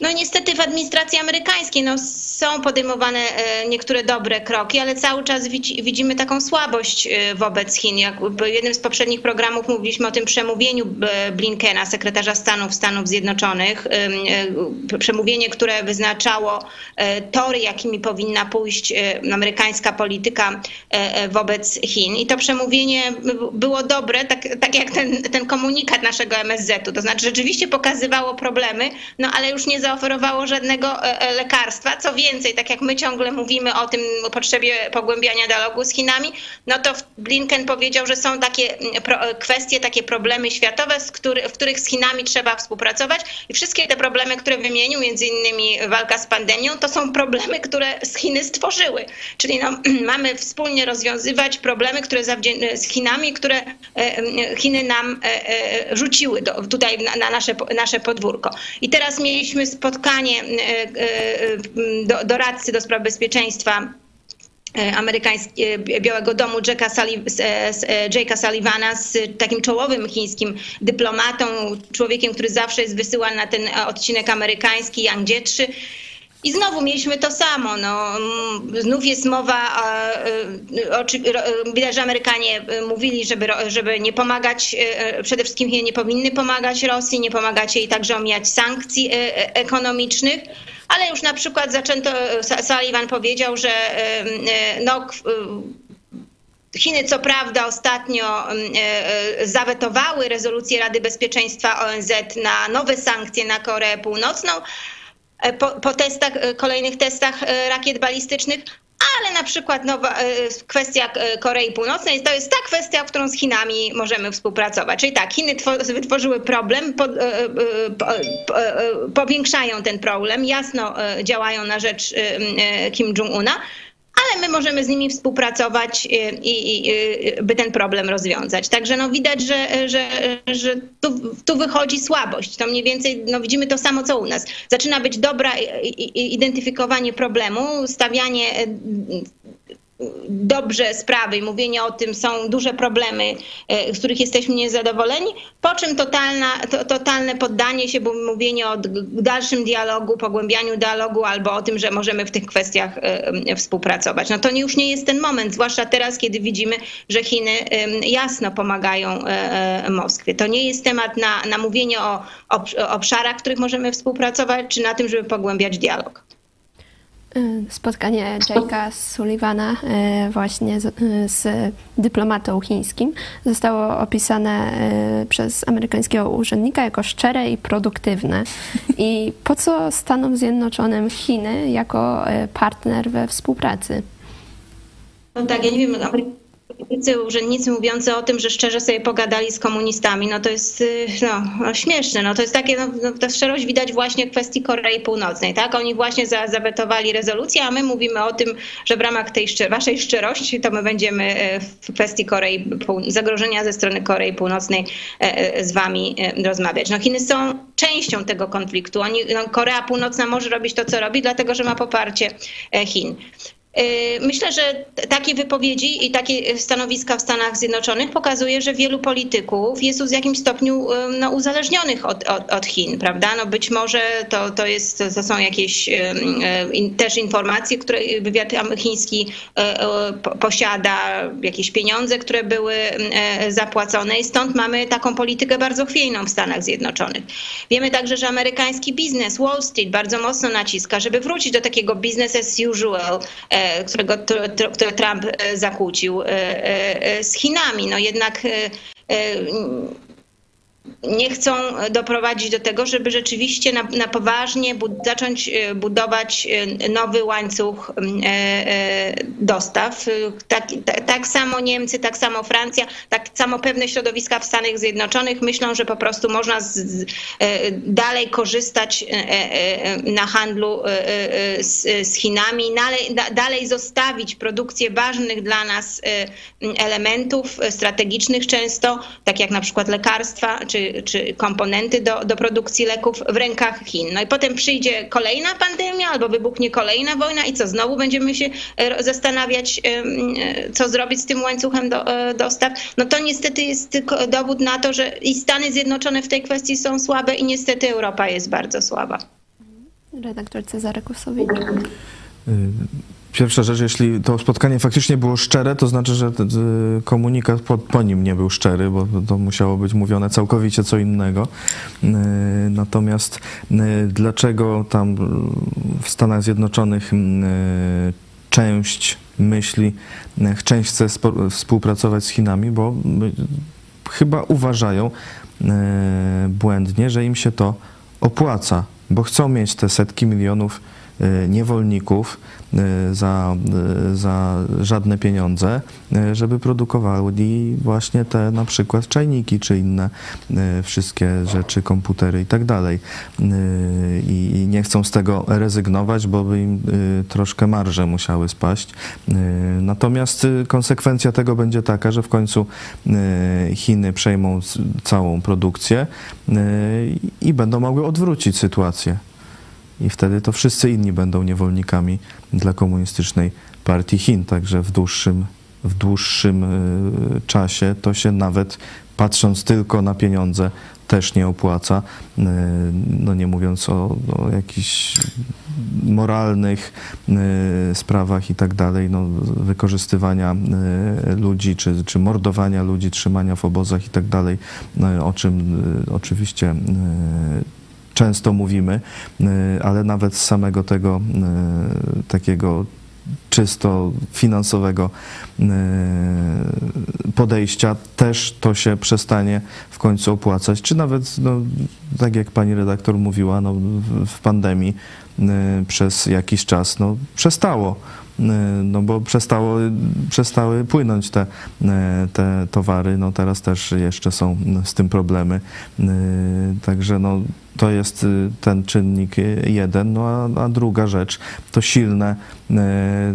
No niestety w administracji amerykańskiej no, są podejmowane e, niektóre dobre kroki, ale cały czas widzimy taką słabość e, wobec Chin. Jak w jednym z poprzednich programów mówiliśmy o tym przemówieniu e, Blinkena, sekretarza Stanów Stanów Zjednoczonych. Przemówienie, które wyznaczało tory, jakimi powinna pójść amerykańska polityka wobec Chin. I to przemówienie było dobre, tak, tak jak ten, ten komunikat naszego MSZ-u. To znaczy rzeczywiście pokazywało problemy, no ale już nie zaoferowało żadnego e, e, lekarstwa. Co więcej, tak jak my ciągle mówimy o tym o potrzebie pogłębiania dialogu z Chinami, no to Blinken powiedział, że są takie mm, e, kwestie, takie problemy światowe, w których z Chinami trzeba współpracować i wszystkie te problemy, które wymienił, między innymi walka z pandemią, to są problemy, które z Chiny stworzyły. Czyli no, mamy wspólnie rozwiązywać problemy, które z Chinami, które Chiny nam rzuciły do, tutaj na nasze, nasze podwórko. I teraz mieliśmy spotkanie e, e, doradcy do spraw bezpieczeństwa e, amerykańskiego Białego Domu Jacka, Jake'a Sullivana z takim czołowym chińskim dyplomatą, człowiekiem, który zawsze jest wysyłany na ten odcinek amerykański, Yang Jiechi. I znowu mieliśmy to samo. No, znów jest mowa, widać, że Amerykanie mówili, żeby, żeby nie pomagać, przede wszystkim nie powinny pomagać Rosji, nie pomagać jej także omijać sankcji ekonomicznych. Ale już na przykład zaczęto, Sullivan powiedział, że no, Chiny co prawda ostatnio zawetowały rezolucję Rady Bezpieczeństwa ONZ na nowe sankcje na Koreę Północną, po, po testach, e, kolejnych testach e, rakiet balistycznych, ale na przykład nowa, kwestia Korei Północnej to jest ta kwestia, w którą z Chinami możemy współpracować. Czyli tak, Chiny wytworzyły problem, po, po, powiększają ten problem, jasno działają na rzecz Kim Jong-una, ale my możemy z nimi współpracować y, i, i, y, by ten problem rozwiązać. Także no widać, że, że, że tu, tu wychodzi słabość. To mniej więcej no widzimy to samo, co u nas. Zaczyna być dobra identyfikowanie problemu, stawianie dobrze sprawy i mówienie o tym są duże problemy, e, z których jesteśmy niezadowoleni, po czym totalna, to, totalne poddanie się, bo mówienie o dalszym dialogu, pogłębianiu dialogu albo o tym, że możemy w tych kwestiach e, współpracować. No to już nie jest ten moment, zwłaszcza teraz, kiedy widzimy, że Chiny jasno pomagają e, Moskwie. To nie jest temat na, na mówienie o, o obszarach, w których możemy współpracować, czy na tym, żeby pogłębiać dialog. Y, spotkanie Jake'a Sullivana y, właśnie z, y, z, dyplomatą chińskim zostało opisane przez amerykańskiego urzędnika jako szczere i produktywne. I po co Stanom Zjednoczonym Chiny jako partner we współpracy? No tak, ja nie wiem, urzędnicy mówiący o tym, że szczerze sobie pogadali z komunistami, no to jest y, no, no śmieszne. No to jest takie, no, no, ta szczerość widać właśnie w kwestii Korei Północnej, tak? Oni właśnie za, zawetowali rezolucję, a my mówimy o tym, że w ramach tej waszej szczerości to my będziemy y, w kwestii Korei, zagrożenia ze strony Korei Północnej y, z wami rozmawiać. No Chiny są częścią tego konfliktu. Oni, no, Korea Północna może robić to, co robi, dlatego że ma poparcie Chin. Y, myślę, że takie wypowiedzi i takie stanowiska w Stanach Zjednoczonych pokazuje, że wielu polityków jest w jakimś stopniu no, uzależnionych od, od, od, Chin, prawda? No być może to, to, jest, to są jakieś też informacje, które wywiad chiński posiada, jakieś pieniądze, które były zapłacone i stąd mamy taką politykę bardzo chwiejną w Stanach Zjednoczonych. Wiemy także, że amerykański biznes, Wall Street bardzo mocno naciska, żeby wrócić do takiego business as usual, którego, które Trump e, zakłócił e, e, z Chinami. No jednak nie chcą doprowadzić do tego, żeby rzeczywiście na, na poważnie bud zacząć e, budować e, nowy łańcuch e, dostaw. Tak, tak, tak, samo Niemcy, tak samo Francja, tak samo pewne środowiska w Stanach Zjednoczonych myślą, że po prostu można z, z, dalej korzystać na handlu z, z Chinami, dalej, dalej zostawić produkcję ważnych dla nas elementów strategicznych często, tak jak na przykład lekarstwa czy czy, czy komponenty do, do produkcji leków w rękach Chin. No i potem przyjdzie kolejna pandemia albo wybuchnie kolejna wojna i co, znowu będziemy się e, zastanawiać, e, co zrobić z tym łańcuchem do, e, dostaw. No to niestety jest dowód na to, że i Stany Zjednoczone w tej kwestii są słabe i niestety Europa jest bardzo słaba. Redaktor Cezary Kusowicz. Y, Pierwsza rzecz, jeśli to spotkanie faktycznie było szczere, to znaczy, że komunikat po, po, nim nie był szczery, bo to musiało być mówione całkowicie co innego. Y, natomiast y, dlaczego tam w Stanach Zjednoczonych część myśli, część chce współpracować z Chinami, bo chyba uważają błędnie, że im się to opłaca, bo chcą mieć te setki milionów niewolników e, za, e, za żadne pieniądze, żeby produkowali właśnie te na przykład czajniki czy inne wszystkie rzeczy, komputery i tak dalej. I nie chcą z tego rezygnować, bo by im troszkę marże musiały spaść. Natomiast konsekwencja tego będzie taka, że w końcu Chiny przejmą całą produkcję i będą mogły odwrócić sytuację i wtedy to wszyscy inni będą niewolnikami dla komunistycznej partii Chin. Także w dłuższym, w dłuższym e, czasie to się nawet patrząc tylko na pieniądze też nie opłaca. E, no nie mówiąc o, o jakichś moralnych e, sprawach i tak dalej, no, wykorzystywania ludzi, czy, czy mordowania ludzi, trzymania w obozach i tak dalej, no, o czym oczywiście często mówimy, y, ale nawet z samego tego y, takiego czysto finansowego y, podejścia też to się przestanie w końcu opłacać, czy nawet, no, tak jak pani redaktor mówiła, no, w pandemii przez jakiś czas no, przestało no bo przestało, przestały płynąć te, te towary, no teraz też jeszcze są z tym problemy, także no to jest y, ten czynnik jeden. No a, a druga rzecz to silne, y,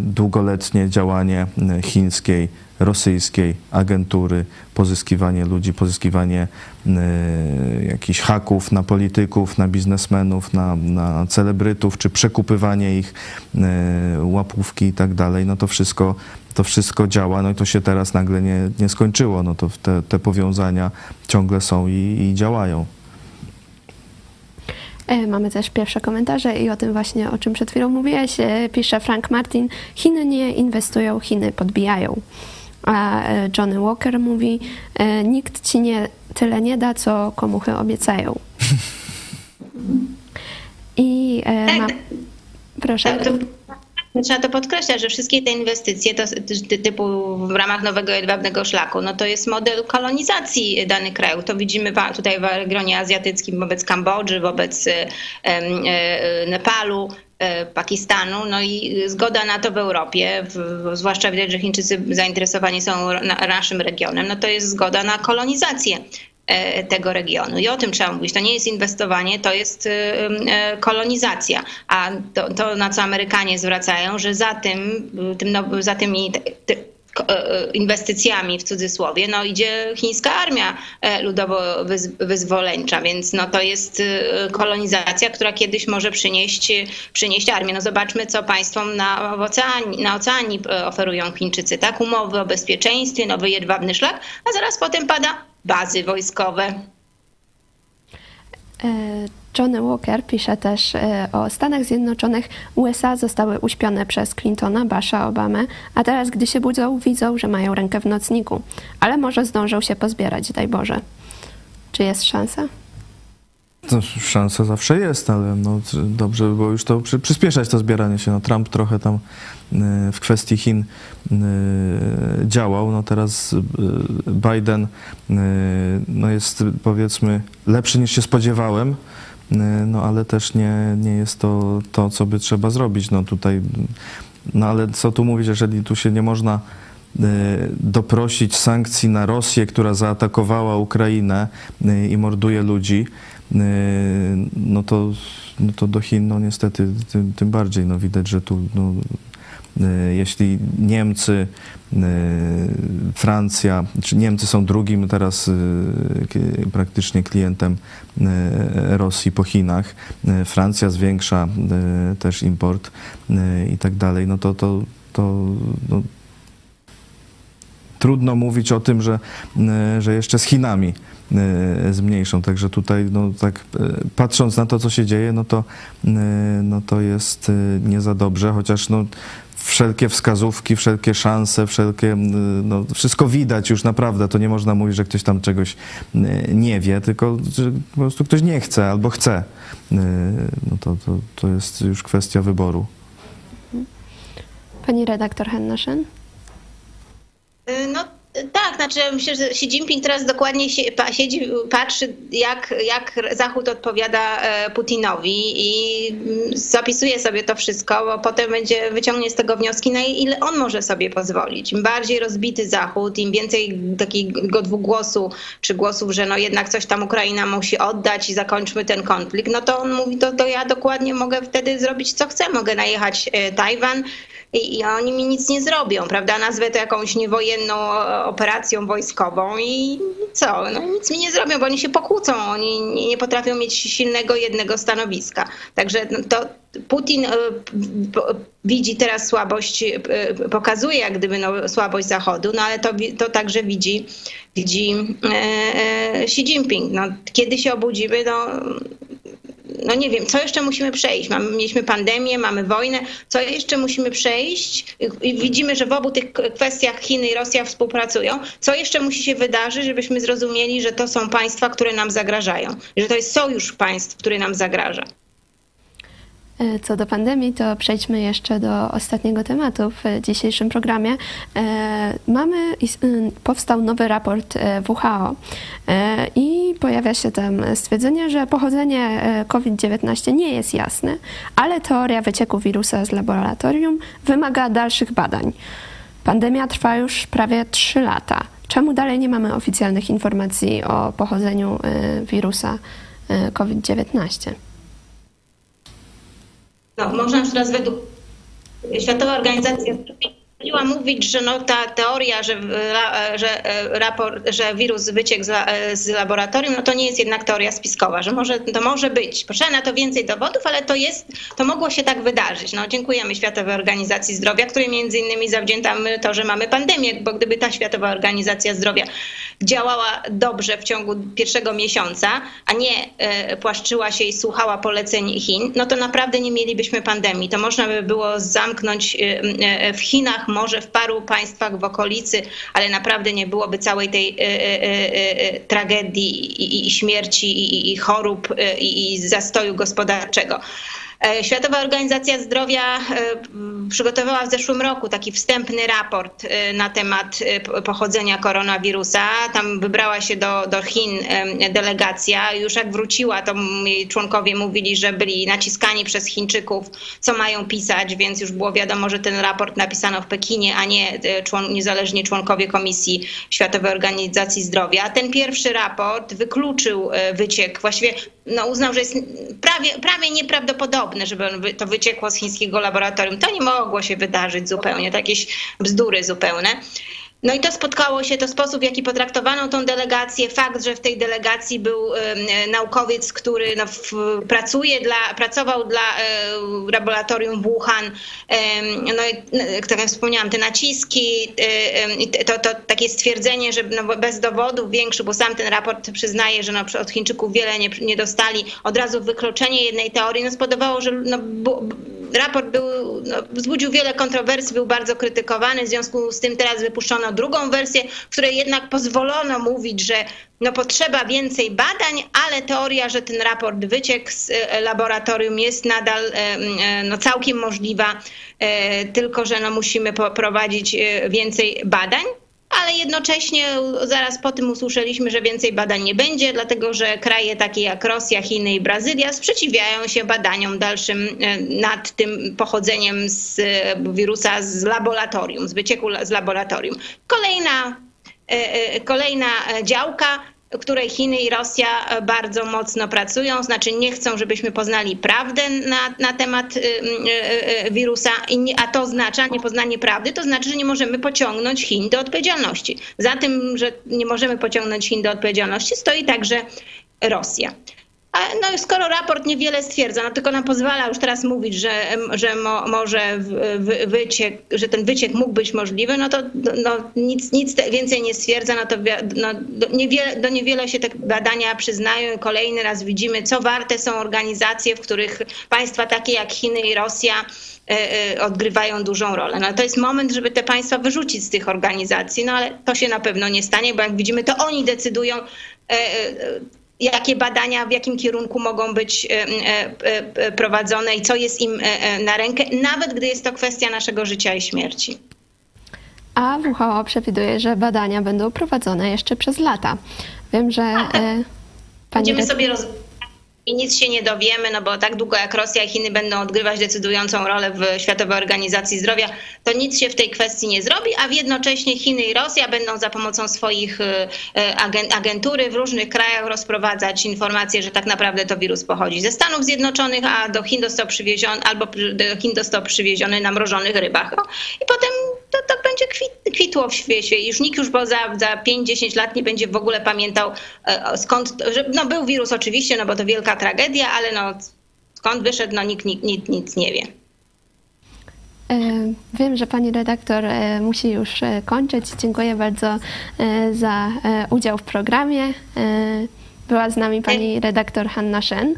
długoletnie działanie y, chińskiej, rosyjskiej agentury, pozyskiwanie ludzi, pozyskiwanie jakichś haków na polityków, na biznesmenów, na, na celebrytów, czy przekupywanie ich, łapówki i tak dalej, no to wszystko, to wszystko działa, no i to się teraz nagle nie, nie skończyło, no to te, te powiązania ciągle są i, i działają. E, mamy też pierwsze komentarze i o tym właśnie, o czym przed chwilą mówiłeś. Pisze Frank Martin, Chiny nie inwestują, Chiny podbijają. A e, Johnny Walker mówi, nikt ci nie tyle nie da, co komuchy obiecają. I ma... Proszę. Trzeba to podkreślać, że wszystkie te inwestycje to, typu w ramach nowego jedwabnego szlaku, no to jest model kolonizacji danych krajów. To widzimy tutaj w regionie azjatyckim wobec Kambodży, wobec e, e, Nepalu, Pakistanu, no i zgoda na to w Europie, zwłaszcza widać, że Chińczycy zainteresowani są na, naszym regionem, no to jest zgoda na kolonizację tego regionu. I o tym trzeba mówić. To nie jest inwestowanie, to jest kolonizacja. A to, to na co Amerykanie zwracają, że za tym, tym no, za tymi E, inwestycjami w cudzysłowie, no idzie chińska armia e, ludowo-wyzwoleńcza, więc no to jest e, kolonizacja, która kiedyś może przynieść, przynieść armię. No zobaczmy, co państwom na, oceanii, na oferują Chińczycy, tak? Umowy o bezpieczeństwie, nowy jedwabny szlak, a zaraz potem pada bazy wojskowe. Johnny Walker pisze też e, o Stanach Zjednoczonych. USA zostały uśpione przez Clintona, Basha, Obamę, a teraz, gdy się budzą, widzą, że mają rękę w nocniku. Ale może zdążą się pozbierać, daj Boże. Czy jest szansa? Szansa zawsze jest, ale no, dobrze by było już to przyspieszać to zbieranie się. No, Trump trochę tam e, w kwestii Chin e, działał. No teraz Biden no jest powiedzmy lepszy niż się spodziewałem. Y, no ale też nie, nie jest to to, co by trzeba zrobić. No tutaj, no ale co tu mówić, jeżeli tu się nie można y, doprosić sankcji na Rosję, która zaatakowała Ukrainę y, i morduje ludzi, no to, no to do Chin no niestety tym, tym bardziej no widać, że tu no, jeśli Niemcy Y, Francja, czy Niemcy są drugim teraz y, praktycznie klientem y, Rosji po Chinach. Francja zwiększa też import i tak dalej. No to, to, to no, trudno mówić o tym, że, że jeszcze z Chinami zmniejszą. Także tutaj, no, tak, patrząc na to, co się dzieje, no to, no to jest nie za dobrze, chociaż no, wszelkie wskazówki, wszelkie szanse, wszelkie, no, wszystko widać już naprawdę. To nie można mówić, że ktoś tam czegoś nie wie, tylko że po prostu ktoś nie chce albo chce. No to, to, to jest już kwestia wyboru. Pani redaktor Hennashen? No tak, znaczy myślę, że Xi Jinping teraz dokładnie siedzi, patrzy, jak, jak Zachód odpowiada e, Putinowi i mm, zapisuje sobie to wszystko, bo potem będzie wyciągnie z tego wnioski, na ile on może sobie pozwolić. Im bardziej rozbity Zachód, im więcej takiego dwugłosu, czy głosów, że no jednak coś tam Ukraina musi oddać i zakończmy ten konflikt, no to on mówi, to, to ja dokładnie mogę wtedy zrobić co chcę, mogę najechać e, Tajwan, i, i oni mi nic nie zrobią, prawda? Nazwę to jakąś niewojenną e, operacją wojskową i co? No nic mi nie zrobią, bo oni się pokłócą, oni nie potrafią mieć silnego jednego stanowiska. Także no, to Putin e, widzi teraz słabość, e, pokazuje jak gdyby no, słabość Zachodu, no ale to, to także widzi, widzi Xi Jinping. No, kiedy się obudzimy, no, no nie wiem, co jeszcze musimy przejść? Mamy, mieliśmy pandemię, mamy wojnę, co jeszcze musimy przejść? I widzimy, że w obu tych kwestiach Chiny i Rosja współpracują. Co jeszcze musi się wydarzyć, żebyśmy zrozumieli, że to są państwa, które nam zagrażają, że to jest sojusz państw, który nam zagraża? E, co do pandemii, to przejdźmy jeszcze do ostatniego tematu w dzisiejszym programie. E, mamy, powstał nowy raport e, WHO i pojawia się tam stwierdzenie, że pochodzenie COVID-19 nie jest jasne, ale teoria wycieku wirusa z laboratorium wymaga dalszych badań. Pandemia trwa już prawie 3 lata. Czemu dalej nie mamy oficjalnych informacji o pochodzeniu wirusa COVID-19? No, można już teraz według Światowa Organizacja Lubiła mówić, że no ta teoria, że, że, e, raport, że wirus wyciekł z, e, z, laboratorium, no to nie jest jednak teoria spiskowa, że może, to może być. Potrzeba na to więcej dowodów, ale to jest, to mogło się tak wydarzyć. No, dziękujemy Światowej Organizacji Zdrowia, której między innymi zawdzięczamy to, że mamy pandemię, bo gdyby ta Światowa Organizacja Zdrowia działała dobrze w ciągu pierwszego miesiąca, a nie e, płaszczyła się i słuchała poleceń Chin, no to naprawdę nie mielibyśmy pandemii. To można by było zamknąć w Chinach, może w paru państwach w okolicy, ale naprawdę nie byłoby całej tej e, e, e, tragedii i, śmierci i, chorób i zastoju gospodarczego. E, Światowa Organizacja Zdrowia e, przygotowała w zeszłym roku taki wstępny raport e, na temat pochodzenia koronawirusa. Tam wybrała się do, do Chin delegacja. Już jak wróciła, to jej członkowie mówili, że byli naciskani przez Chińczyków, co mają pisać, więc już było wiadomo, że ten raport napisano w Pekinie, a nie człon, niezależni członkowie Komisji Światowej Organizacji Zdrowia. Ten pierwszy raport wykluczył wyciek, właściwie no, uznał, że jest prawie, prawie nieprawdopodobne, żeby to wyciekło z chińskiego laboratorium. To nie mogło się wydarzyć zupełnie, to jakieś bzdury zupełne. No i to spotkało się, to sposób, w jaki potraktowano tą delegację, fakt, że w tej delegacji był naukowiec, który no, w, pracuje dla, pracował dla e, laboratorium Wuhan, no i tak jak wspomniałam, te naciski, to, to takie stwierdzenie, że no, bez dowodów większych, bo sam ten raport przyznaje, że no, od Chińczyków wiele nie, nie dostali, od razu wykluczenie jednej teorii, no spodobało, że no, raport był, no, wzbudził wiele kontrowersji, był bardzo krytykowany, w związku z tym teraz wypuszczono drugą wersję, w której jednak pozwolono mówić, że no, potrzeba więcej badań, ale teoria, że ten raport wyciekł z e, laboratorium jest nadal e, e, no, całkiem możliwa, tylko że no, musimy prowadzić więcej badań ale jednocześnie zaraz po tym usłyszeliśmy, że więcej badań nie będzie, dlatego że kraje takie jak Rosja, Chiny i Brazylia sprzeciwiają się badaniom dalszym e, nad tym pochodzeniem z e, wirusa z laboratorium, z wycieku z laboratorium. Kolejna, e, kolejna działka której Chiny i Rosja e, bardzo mocno pracują, znaczy nie chcą, żebyśmy poznali prawdę na, na temat y, y, y, wirusa, a to oznacza, niepoznanie prawdy, to znaczy, że nie możemy pociągnąć Chin do odpowiedzialności. Za tym, że nie możemy pociągnąć Chin do odpowiedzialności, stoi także Rosja. No skoro raport niewiele stwierdza, no tylko nam pozwala już teraz mówić, że, że mo, może wyciek, że ten wyciek mógł być możliwy, no to no, nic, nic więcej nie stwierdza, no to no, do, niewiele, do niewiele się te badania przyznają i kolejny raz widzimy, co warte są organizacje, w których państwa takie jak Chiny i Rosja e, e, odgrywają dużą rolę. No to jest moment, żeby te państwa wyrzucić z tych organizacji, no ale to się na pewno nie stanie, bo jak widzimy, to oni decydują e, jakie badania, w jakim kierunku mogą być e, e, e, prowadzone i co jest im na rękę, nawet gdy jest to kwestia naszego życia i śmierci. A WHO przewiduje, że badania będą prowadzone jeszcze przez lata. Wiem, że. Będziemy sobie roz i nic się nie dowiemy, no bo tak długo jak Rosja i Chiny będą odgrywać decydującą rolę w Światowej Organizacji Zdrowia, to nic się w tej kwestii nie zrobi, a jednocześnie Chiny i Rosja będą za pomocą swoich y, y, agentury w różnych krajach rozprowadzać informacje, że tak naprawdę to wirus pochodzi ze Stanów Zjednoczonych, a do Chin został przywieziony, albo do Chin został przywieziony na mrożonych rybach. No. I potem to, to będzie kwit, kwitło w świecie. Już nikt już za, za 5-10 lat nie będzie w ogóle pamiętał e, skąd, że, no był wirus oczywiście, no bo to wielka tragedia, ale no skąd wyszedł, no nikt, nikt, nikt nic nie wie. E, wiem, że pani redaktor e, musi już kończyć. Dziękuję bardzo za udział w programie. Była z nami pani redaktor Hanna Szen.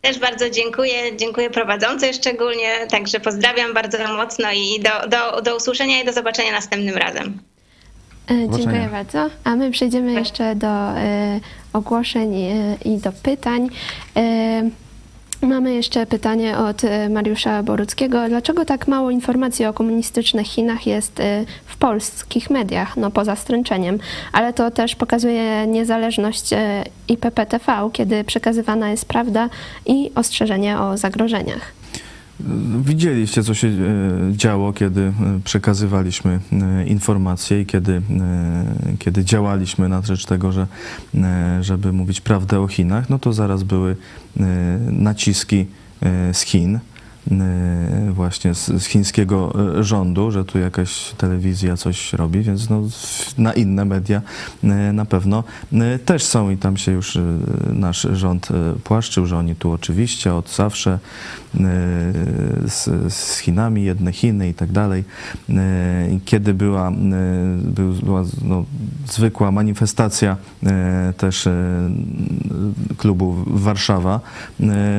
Też bardzo dziękuję, dziękuję prowadzącej szczególnie, także pozdrawiam bardzo mocno i do, do, do usłyszenia i do zobaczenia następnym razem. E, dziękuję bardzo. A my przejdziemy jeszcze do y, ogłoszeń y, i do pytań. Mamy jeszcze pytanie od e, Mariusza Boruckiego. Dlaczego tak mało informacji o komunistycznych Chinach jest e, w polskich mediach, no poza stręczeniem? Ale to też pokazuje niezależność e, IPPTV, kiedy przekazywana jest prawda i ostrzeżenie o zagrożeniach. Widzieliście, co się e, działo, kiedy e, przekazywaliśmy e, informacje i kiedy, kiedy działaliśmy na rzecz tego, że, żeby mówić prawdę o Chinach, no to zaraz były naciski z Chin właśnie z, z, chińskiego y, rządu, że tu jakaś telewizja coś robi, więc no, na inne media y, na pewno też są i tam się już nasz rząd płaszczył, że oni tu oczywiście od zawsze z, z Chinami, jedne Chiny i tak dalej. Kiedy była, była no, zwykła manifestacja też klubu Warszawa,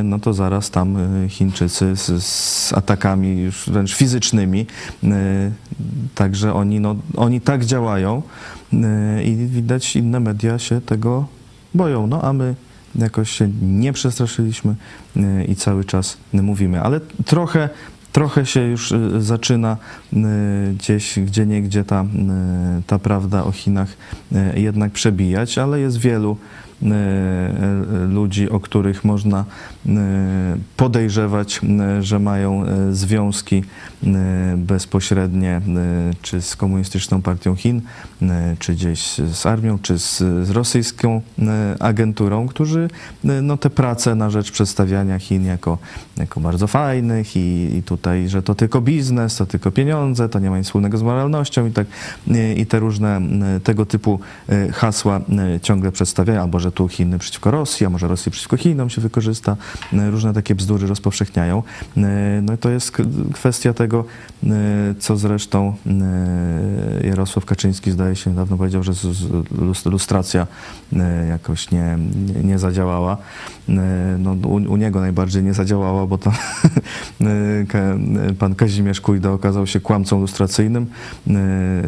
no to zaraz tam Chińczycy z z atakami już wręcz fizycznymi. E, także oni, no, oni tak działają e, i widać inne media się tego boją. No a my jakoś się nie przestraszyliśmy y, i cały czas mówimy, ale trochę trochę się już y, zaczyna y, gdzieś, gdzie niegdzie ta, y, ta prawda o Chinach jednak przebijać, ale jest wielu ludzi, o których można podejrzewać, że mają związki bezpośrednie czy z komunistyczną partią Chin, czy gdzieś z armią, czy z, z rosyjską agenturą, którzy no, te prace na rzecz przedstawiania Chin jako, jako bardzo fajnych i, i tutaj, że to tylko biznes, to tylko pieniądze, to nie ma nic wspólnego z moralnością i tak i te różne tego typu hasła ciągle przedstawiają, albo że tu Chiny przeciwko Rosji, a może Rosji przeciwko Chinom się wykorzysta, różne takie bzdury rozpowszechniają. No i to jest kwestia tego, co zresztą Jarosław Kaczyński zdaje się niedawno powiedział, że lustracja jakoś nie, nie zadziałała. No, u, u niego najbardziej nie zadziałała, bo to pan Kazimierz Kujda okazał się kłamcą lustracyjnym.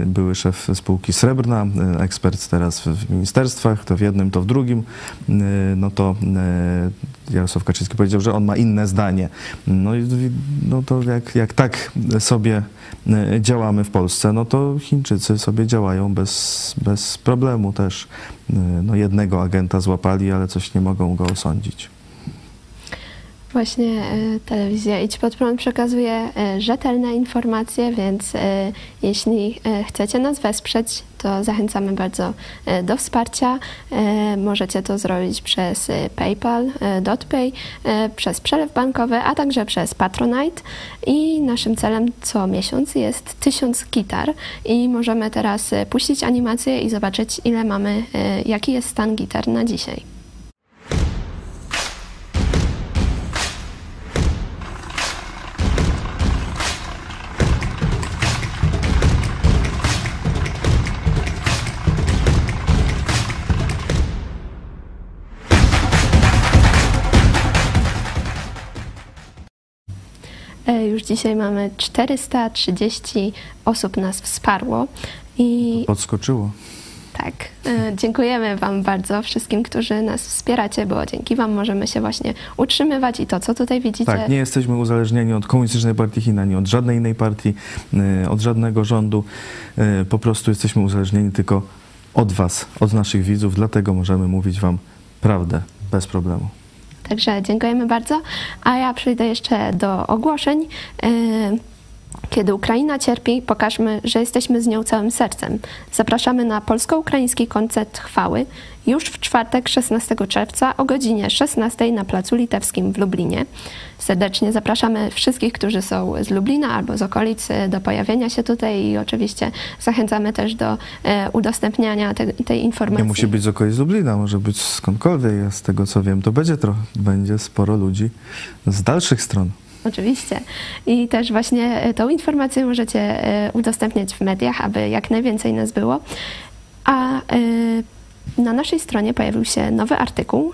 Były szef spółki Srebrna, ekspert teraz w ministerstwach, to w jednym, to w drugim. No to Jarosław Kaczyński powiedział, że on ma inne zdanie. No i no to jak, jak tak sobie działamy w Polsce, no to Chińczycy sobie działają bez, bez problemu też. No jednego agenta złapali, ale coś nie mogą go osądzić. Właśnie e, telewizja Idź Pod Prąd przekazuje e, rzetelne informacje, więc e, jeśli chcecie nas wesprzeć, to zachęcamy bardzo do wsparcia. Możecie to zrobić przez PayPal, DotPay, przez przelew bankowy, a także przez Patronite. I naszym celem co miesiąc jest tysiąc gitar i możemy teraz puścić animację i zobaczyć ile mamy, jaki jest stan gitar na dzisiaj. Dzisiaj mamy 430 osób nas wsparło. I podskoczyło. Tak. E, dziękujemy Wam bardzo, wszystkim, którzy nas wspieracie, bo dzięki Wam możemy się właśnie utrzymywać i to, co tutaj widzicie. Tak, nie jesteśmy uzależnieni od Komunistycznej Partii Chin, ani od żadnej innej partii, e, od żadnego rządu. Po prostu jesteśmy uzależnieni tylko od Was, od naszych widzów, dlatego możemy mówić Wam prawdę bez problemu. Także dziękujemy bardzo. A ja przejdę jeszcze do ogłoszeń. E, kiedy Ukraina cierpi, pokażmy, że jesteśmy z nią całym sercem. Zapraszamy na polsko-ukraiński koncert chwały już w czwartek 16 czerwca o godzinie 16 na Placu Litewskim w Lublinie. Serdecznie zapraszamy wszystkich, którzy są z Lublina albo z okolic do pojawienia się tutaj i oczywiście zachęcamy też do e, udostępniania te, tej informacji. Nie musi być z okolic Lublina, może być skądkolwiek. Ja z tego co wiem, to będzie trochę, będzie sporo ludzi z dalszych stron. Oczywiście. I też właśnie e, tą informację możecie e, udostępniać w mediach, aby jak najwięcej nas było. A na naszej stronie pojawił się nowy artykuł.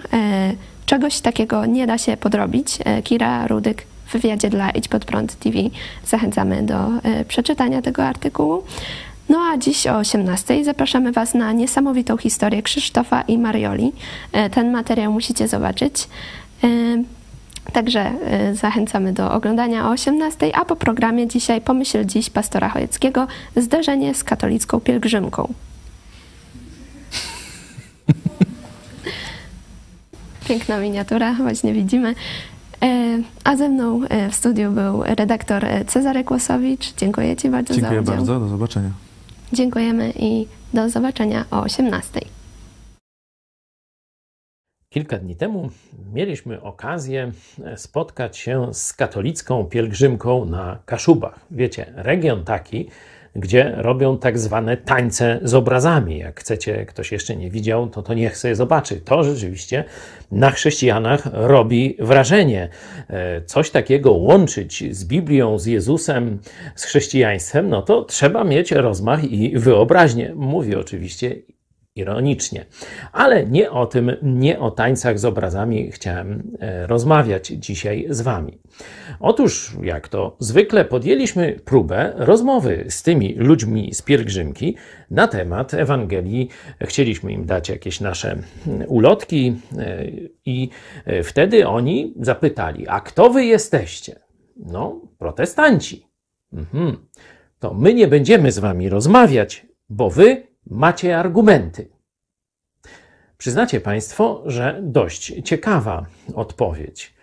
Czegoś takiego nie da się podrobić. Kira Rudyk w wywiadzie dla Idź Pod Prąd TV zachęcamy do przeczytania tego artykułu. No a dziś o 18 zapraszamy Was na niesamowitą historię Krzysztofa i Marioli. Ten materiał musicie zobaczyć. Także e, zachęcamy do oglądania o 18, a po programie dzisiaj Pomyśl Dziś pastora Chojeckiego zderzenie z katolicką pielgrzymką. Piękna miniatura, właśnie widzimy. E, a ze mną e, w studiu był redaktor Cezary Kłosowicz. Dziękuję Ci bardzo Dziękuję za udział. bardzo, do zobaczenia. Dziękujemy i do zobaczenia o 18. Kilka dni temu mieliśmy okazję spotkać się z katolicką pielgrzymką na Kaszubach. Wiecie, region taki, gdzie robią tak zwane tańce z obrazami. Jak chcecie, ktoś jeszcze nie widział, to to niech sobie zobaczy. To rzeczywiście na chrześcijanach robi wrażenie. E, coś takiego łączyć z Biblią, z Jezusem, z chrześcijaństwem, no to trzeba mieć rozmach i wyobraźnię. Mówię oczywiście ironicznie. Ale nie o tym, nie o tańcach z obrazami chciałem e, rozmawiać dzisiaj z Wami. Otóż, jak to zwykle, podjęliśmy próbę rozmowy z tymi ludźmi z pielgrzymki na temat Ewangelii. Chcieliśmy im dać jakieś nasze ulotki, e, i e, wtedy oni zapytali: A kto Wy jesteście? No, protestanci. Mhm. To my nie będziemy z Wami rozmawiać, bo Wy macie argumenty. Przyznacie Państwo, że dość ciekawa odpowiedź.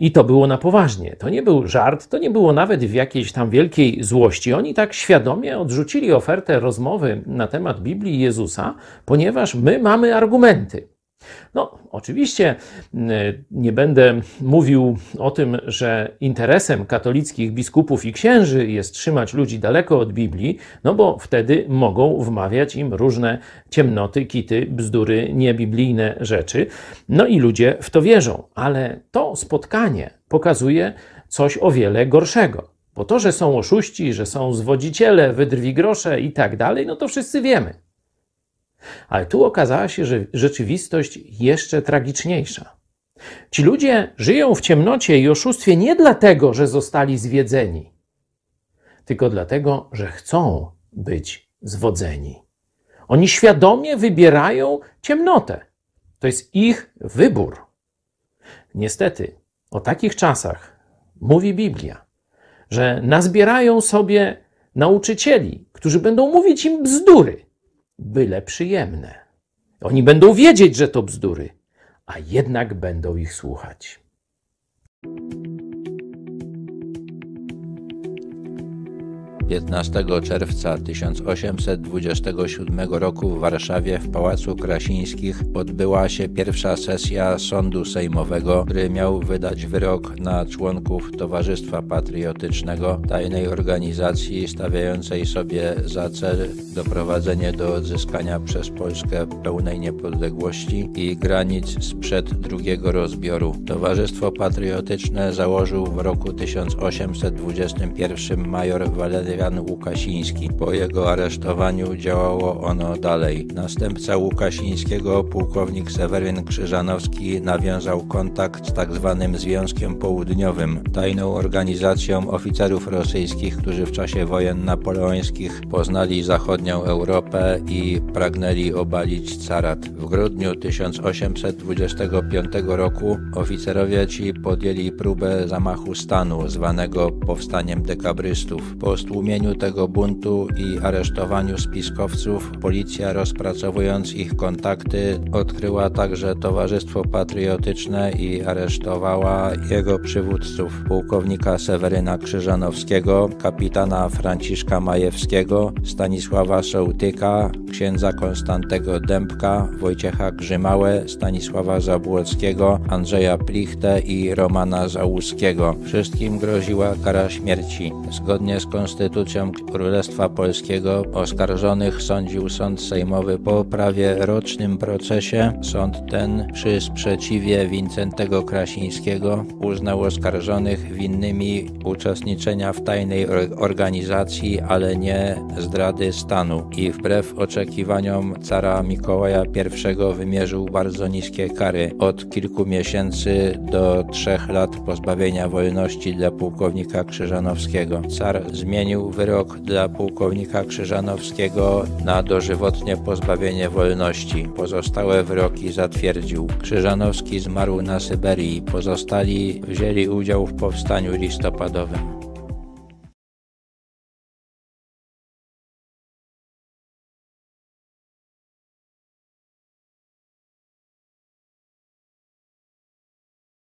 I to było na poważnie. To nie był żart, to nie było nawet w jakiejś tam wielkiej złości. Oni tak świadomie odrzucili ofertę rozmowy na temat Biblii Jezusa, ponieważ my mamy argumenty. No, oczywiście nie będę mówił o tym, że interesem katolickich biskupów i księży jest trzymać ludzi daleko od Biblii, no bo wtedy mogą wmawiać im różne ciemnoty, kity, bzdury, niebiblijne rzeczy. No i ludzie w to wierzą. Ale to spotkanie pokazuje coś o wiele gorszego. Bo to, że są oszuści, że są zwodziciele, wydrwi grosze i tak dalej, no to wszyscy wiemy. Ale tu okazała się że rzeczywistość jeszcze tragiczniejsza. Ci ludzie żyją w ciemnocie i oszustwie nie dlatego, że zostali zwiedzeni, tylko dlatego, że chcą być zwodzeni. Oni świadomie wybierają ciemnotę. To jest ich wybór. Niestety, o takich czasach mówi Biblia, że nazbierają sobie nauczycieli, którzy będą mówić im bzdury byle przyjemne. Oni będą wiedzieć, że to bzdury, a jednak będą ich słuchać. 15 czerwca 1827 roku w Warszawie w Pałacu Krasińskich odbyła się pierwsza sesja Sądu Sejmowego, który miał wydać wyrok na członków Towarzystwa Patriotycznego, tajnej organizacji stawiającej sobie za cel doprowadzenie do odzyskania przez Polskę pełnej niepodległości i granic sprzed drugiego rozbioru. Towarzystwo Patriotyczne założył w roku 1821 major Walerian Jan Łukasiński. Po jego aresztowaniu działało ono dalej. Następca Łukasińskiego, pułkownik Seweryn Krzyżanowski, nawiązał kontakt z tzw. Tak Związkiem Południowym, tajną organizacją oficerów rosyjskich, którzy w czasie wojen napoleońskich poznali zachodnią Europę i pragnęli obalić carat. W grudniu 1825 roku oficerowie ci podjęli próbę zamachu stanu, zwanego powstaniem dekabrystów. Po stłumieniu tego buntu i aresztowaniu spiskowców, policja rozpracowując ich kontakty, odkryła także Towarzystwo Patriotyczne i aresztowała jego przywódców, pułkownika Seweryna Krzyżanowskiego, kapitana Franciszka Majewskiego, Stanisława Sołtyka, księdza Konstantego Dębka, Wojciecha Grzymałę, Stanisława Zabłockiego, Andrzeja Plichtę i Romana Załuskiego. Wszystkim groziła kara śmierci. Zgodnie z konstytucją konstytucją Królestwa Polskiego oskarżonych sądził sąd sejmowy po prawie rocznym procesie. Sąd ten przy sprzeciwie Wincentego Krasińskiego uznał oskarżonych winnymi uczestniczenia w tajnej organizacji, ale nie zdrady stanu i wbrew oczekiwaniom cara Mikołaja I wymierzył bardzo niskie kary od kilku miesięcy do trzech lat pozbawienia wolności dla pułkownika Krzyżanowskiego. Car zmienił wyrok dla pułkownika Krzyżanowskiego na dożywotnie pozbawienie wolności. Pozostałe wyroki zatwierdził. Krzyżanowski zmarł na Syberii. Pozostali wzięli udział w powstaniu listopadowym.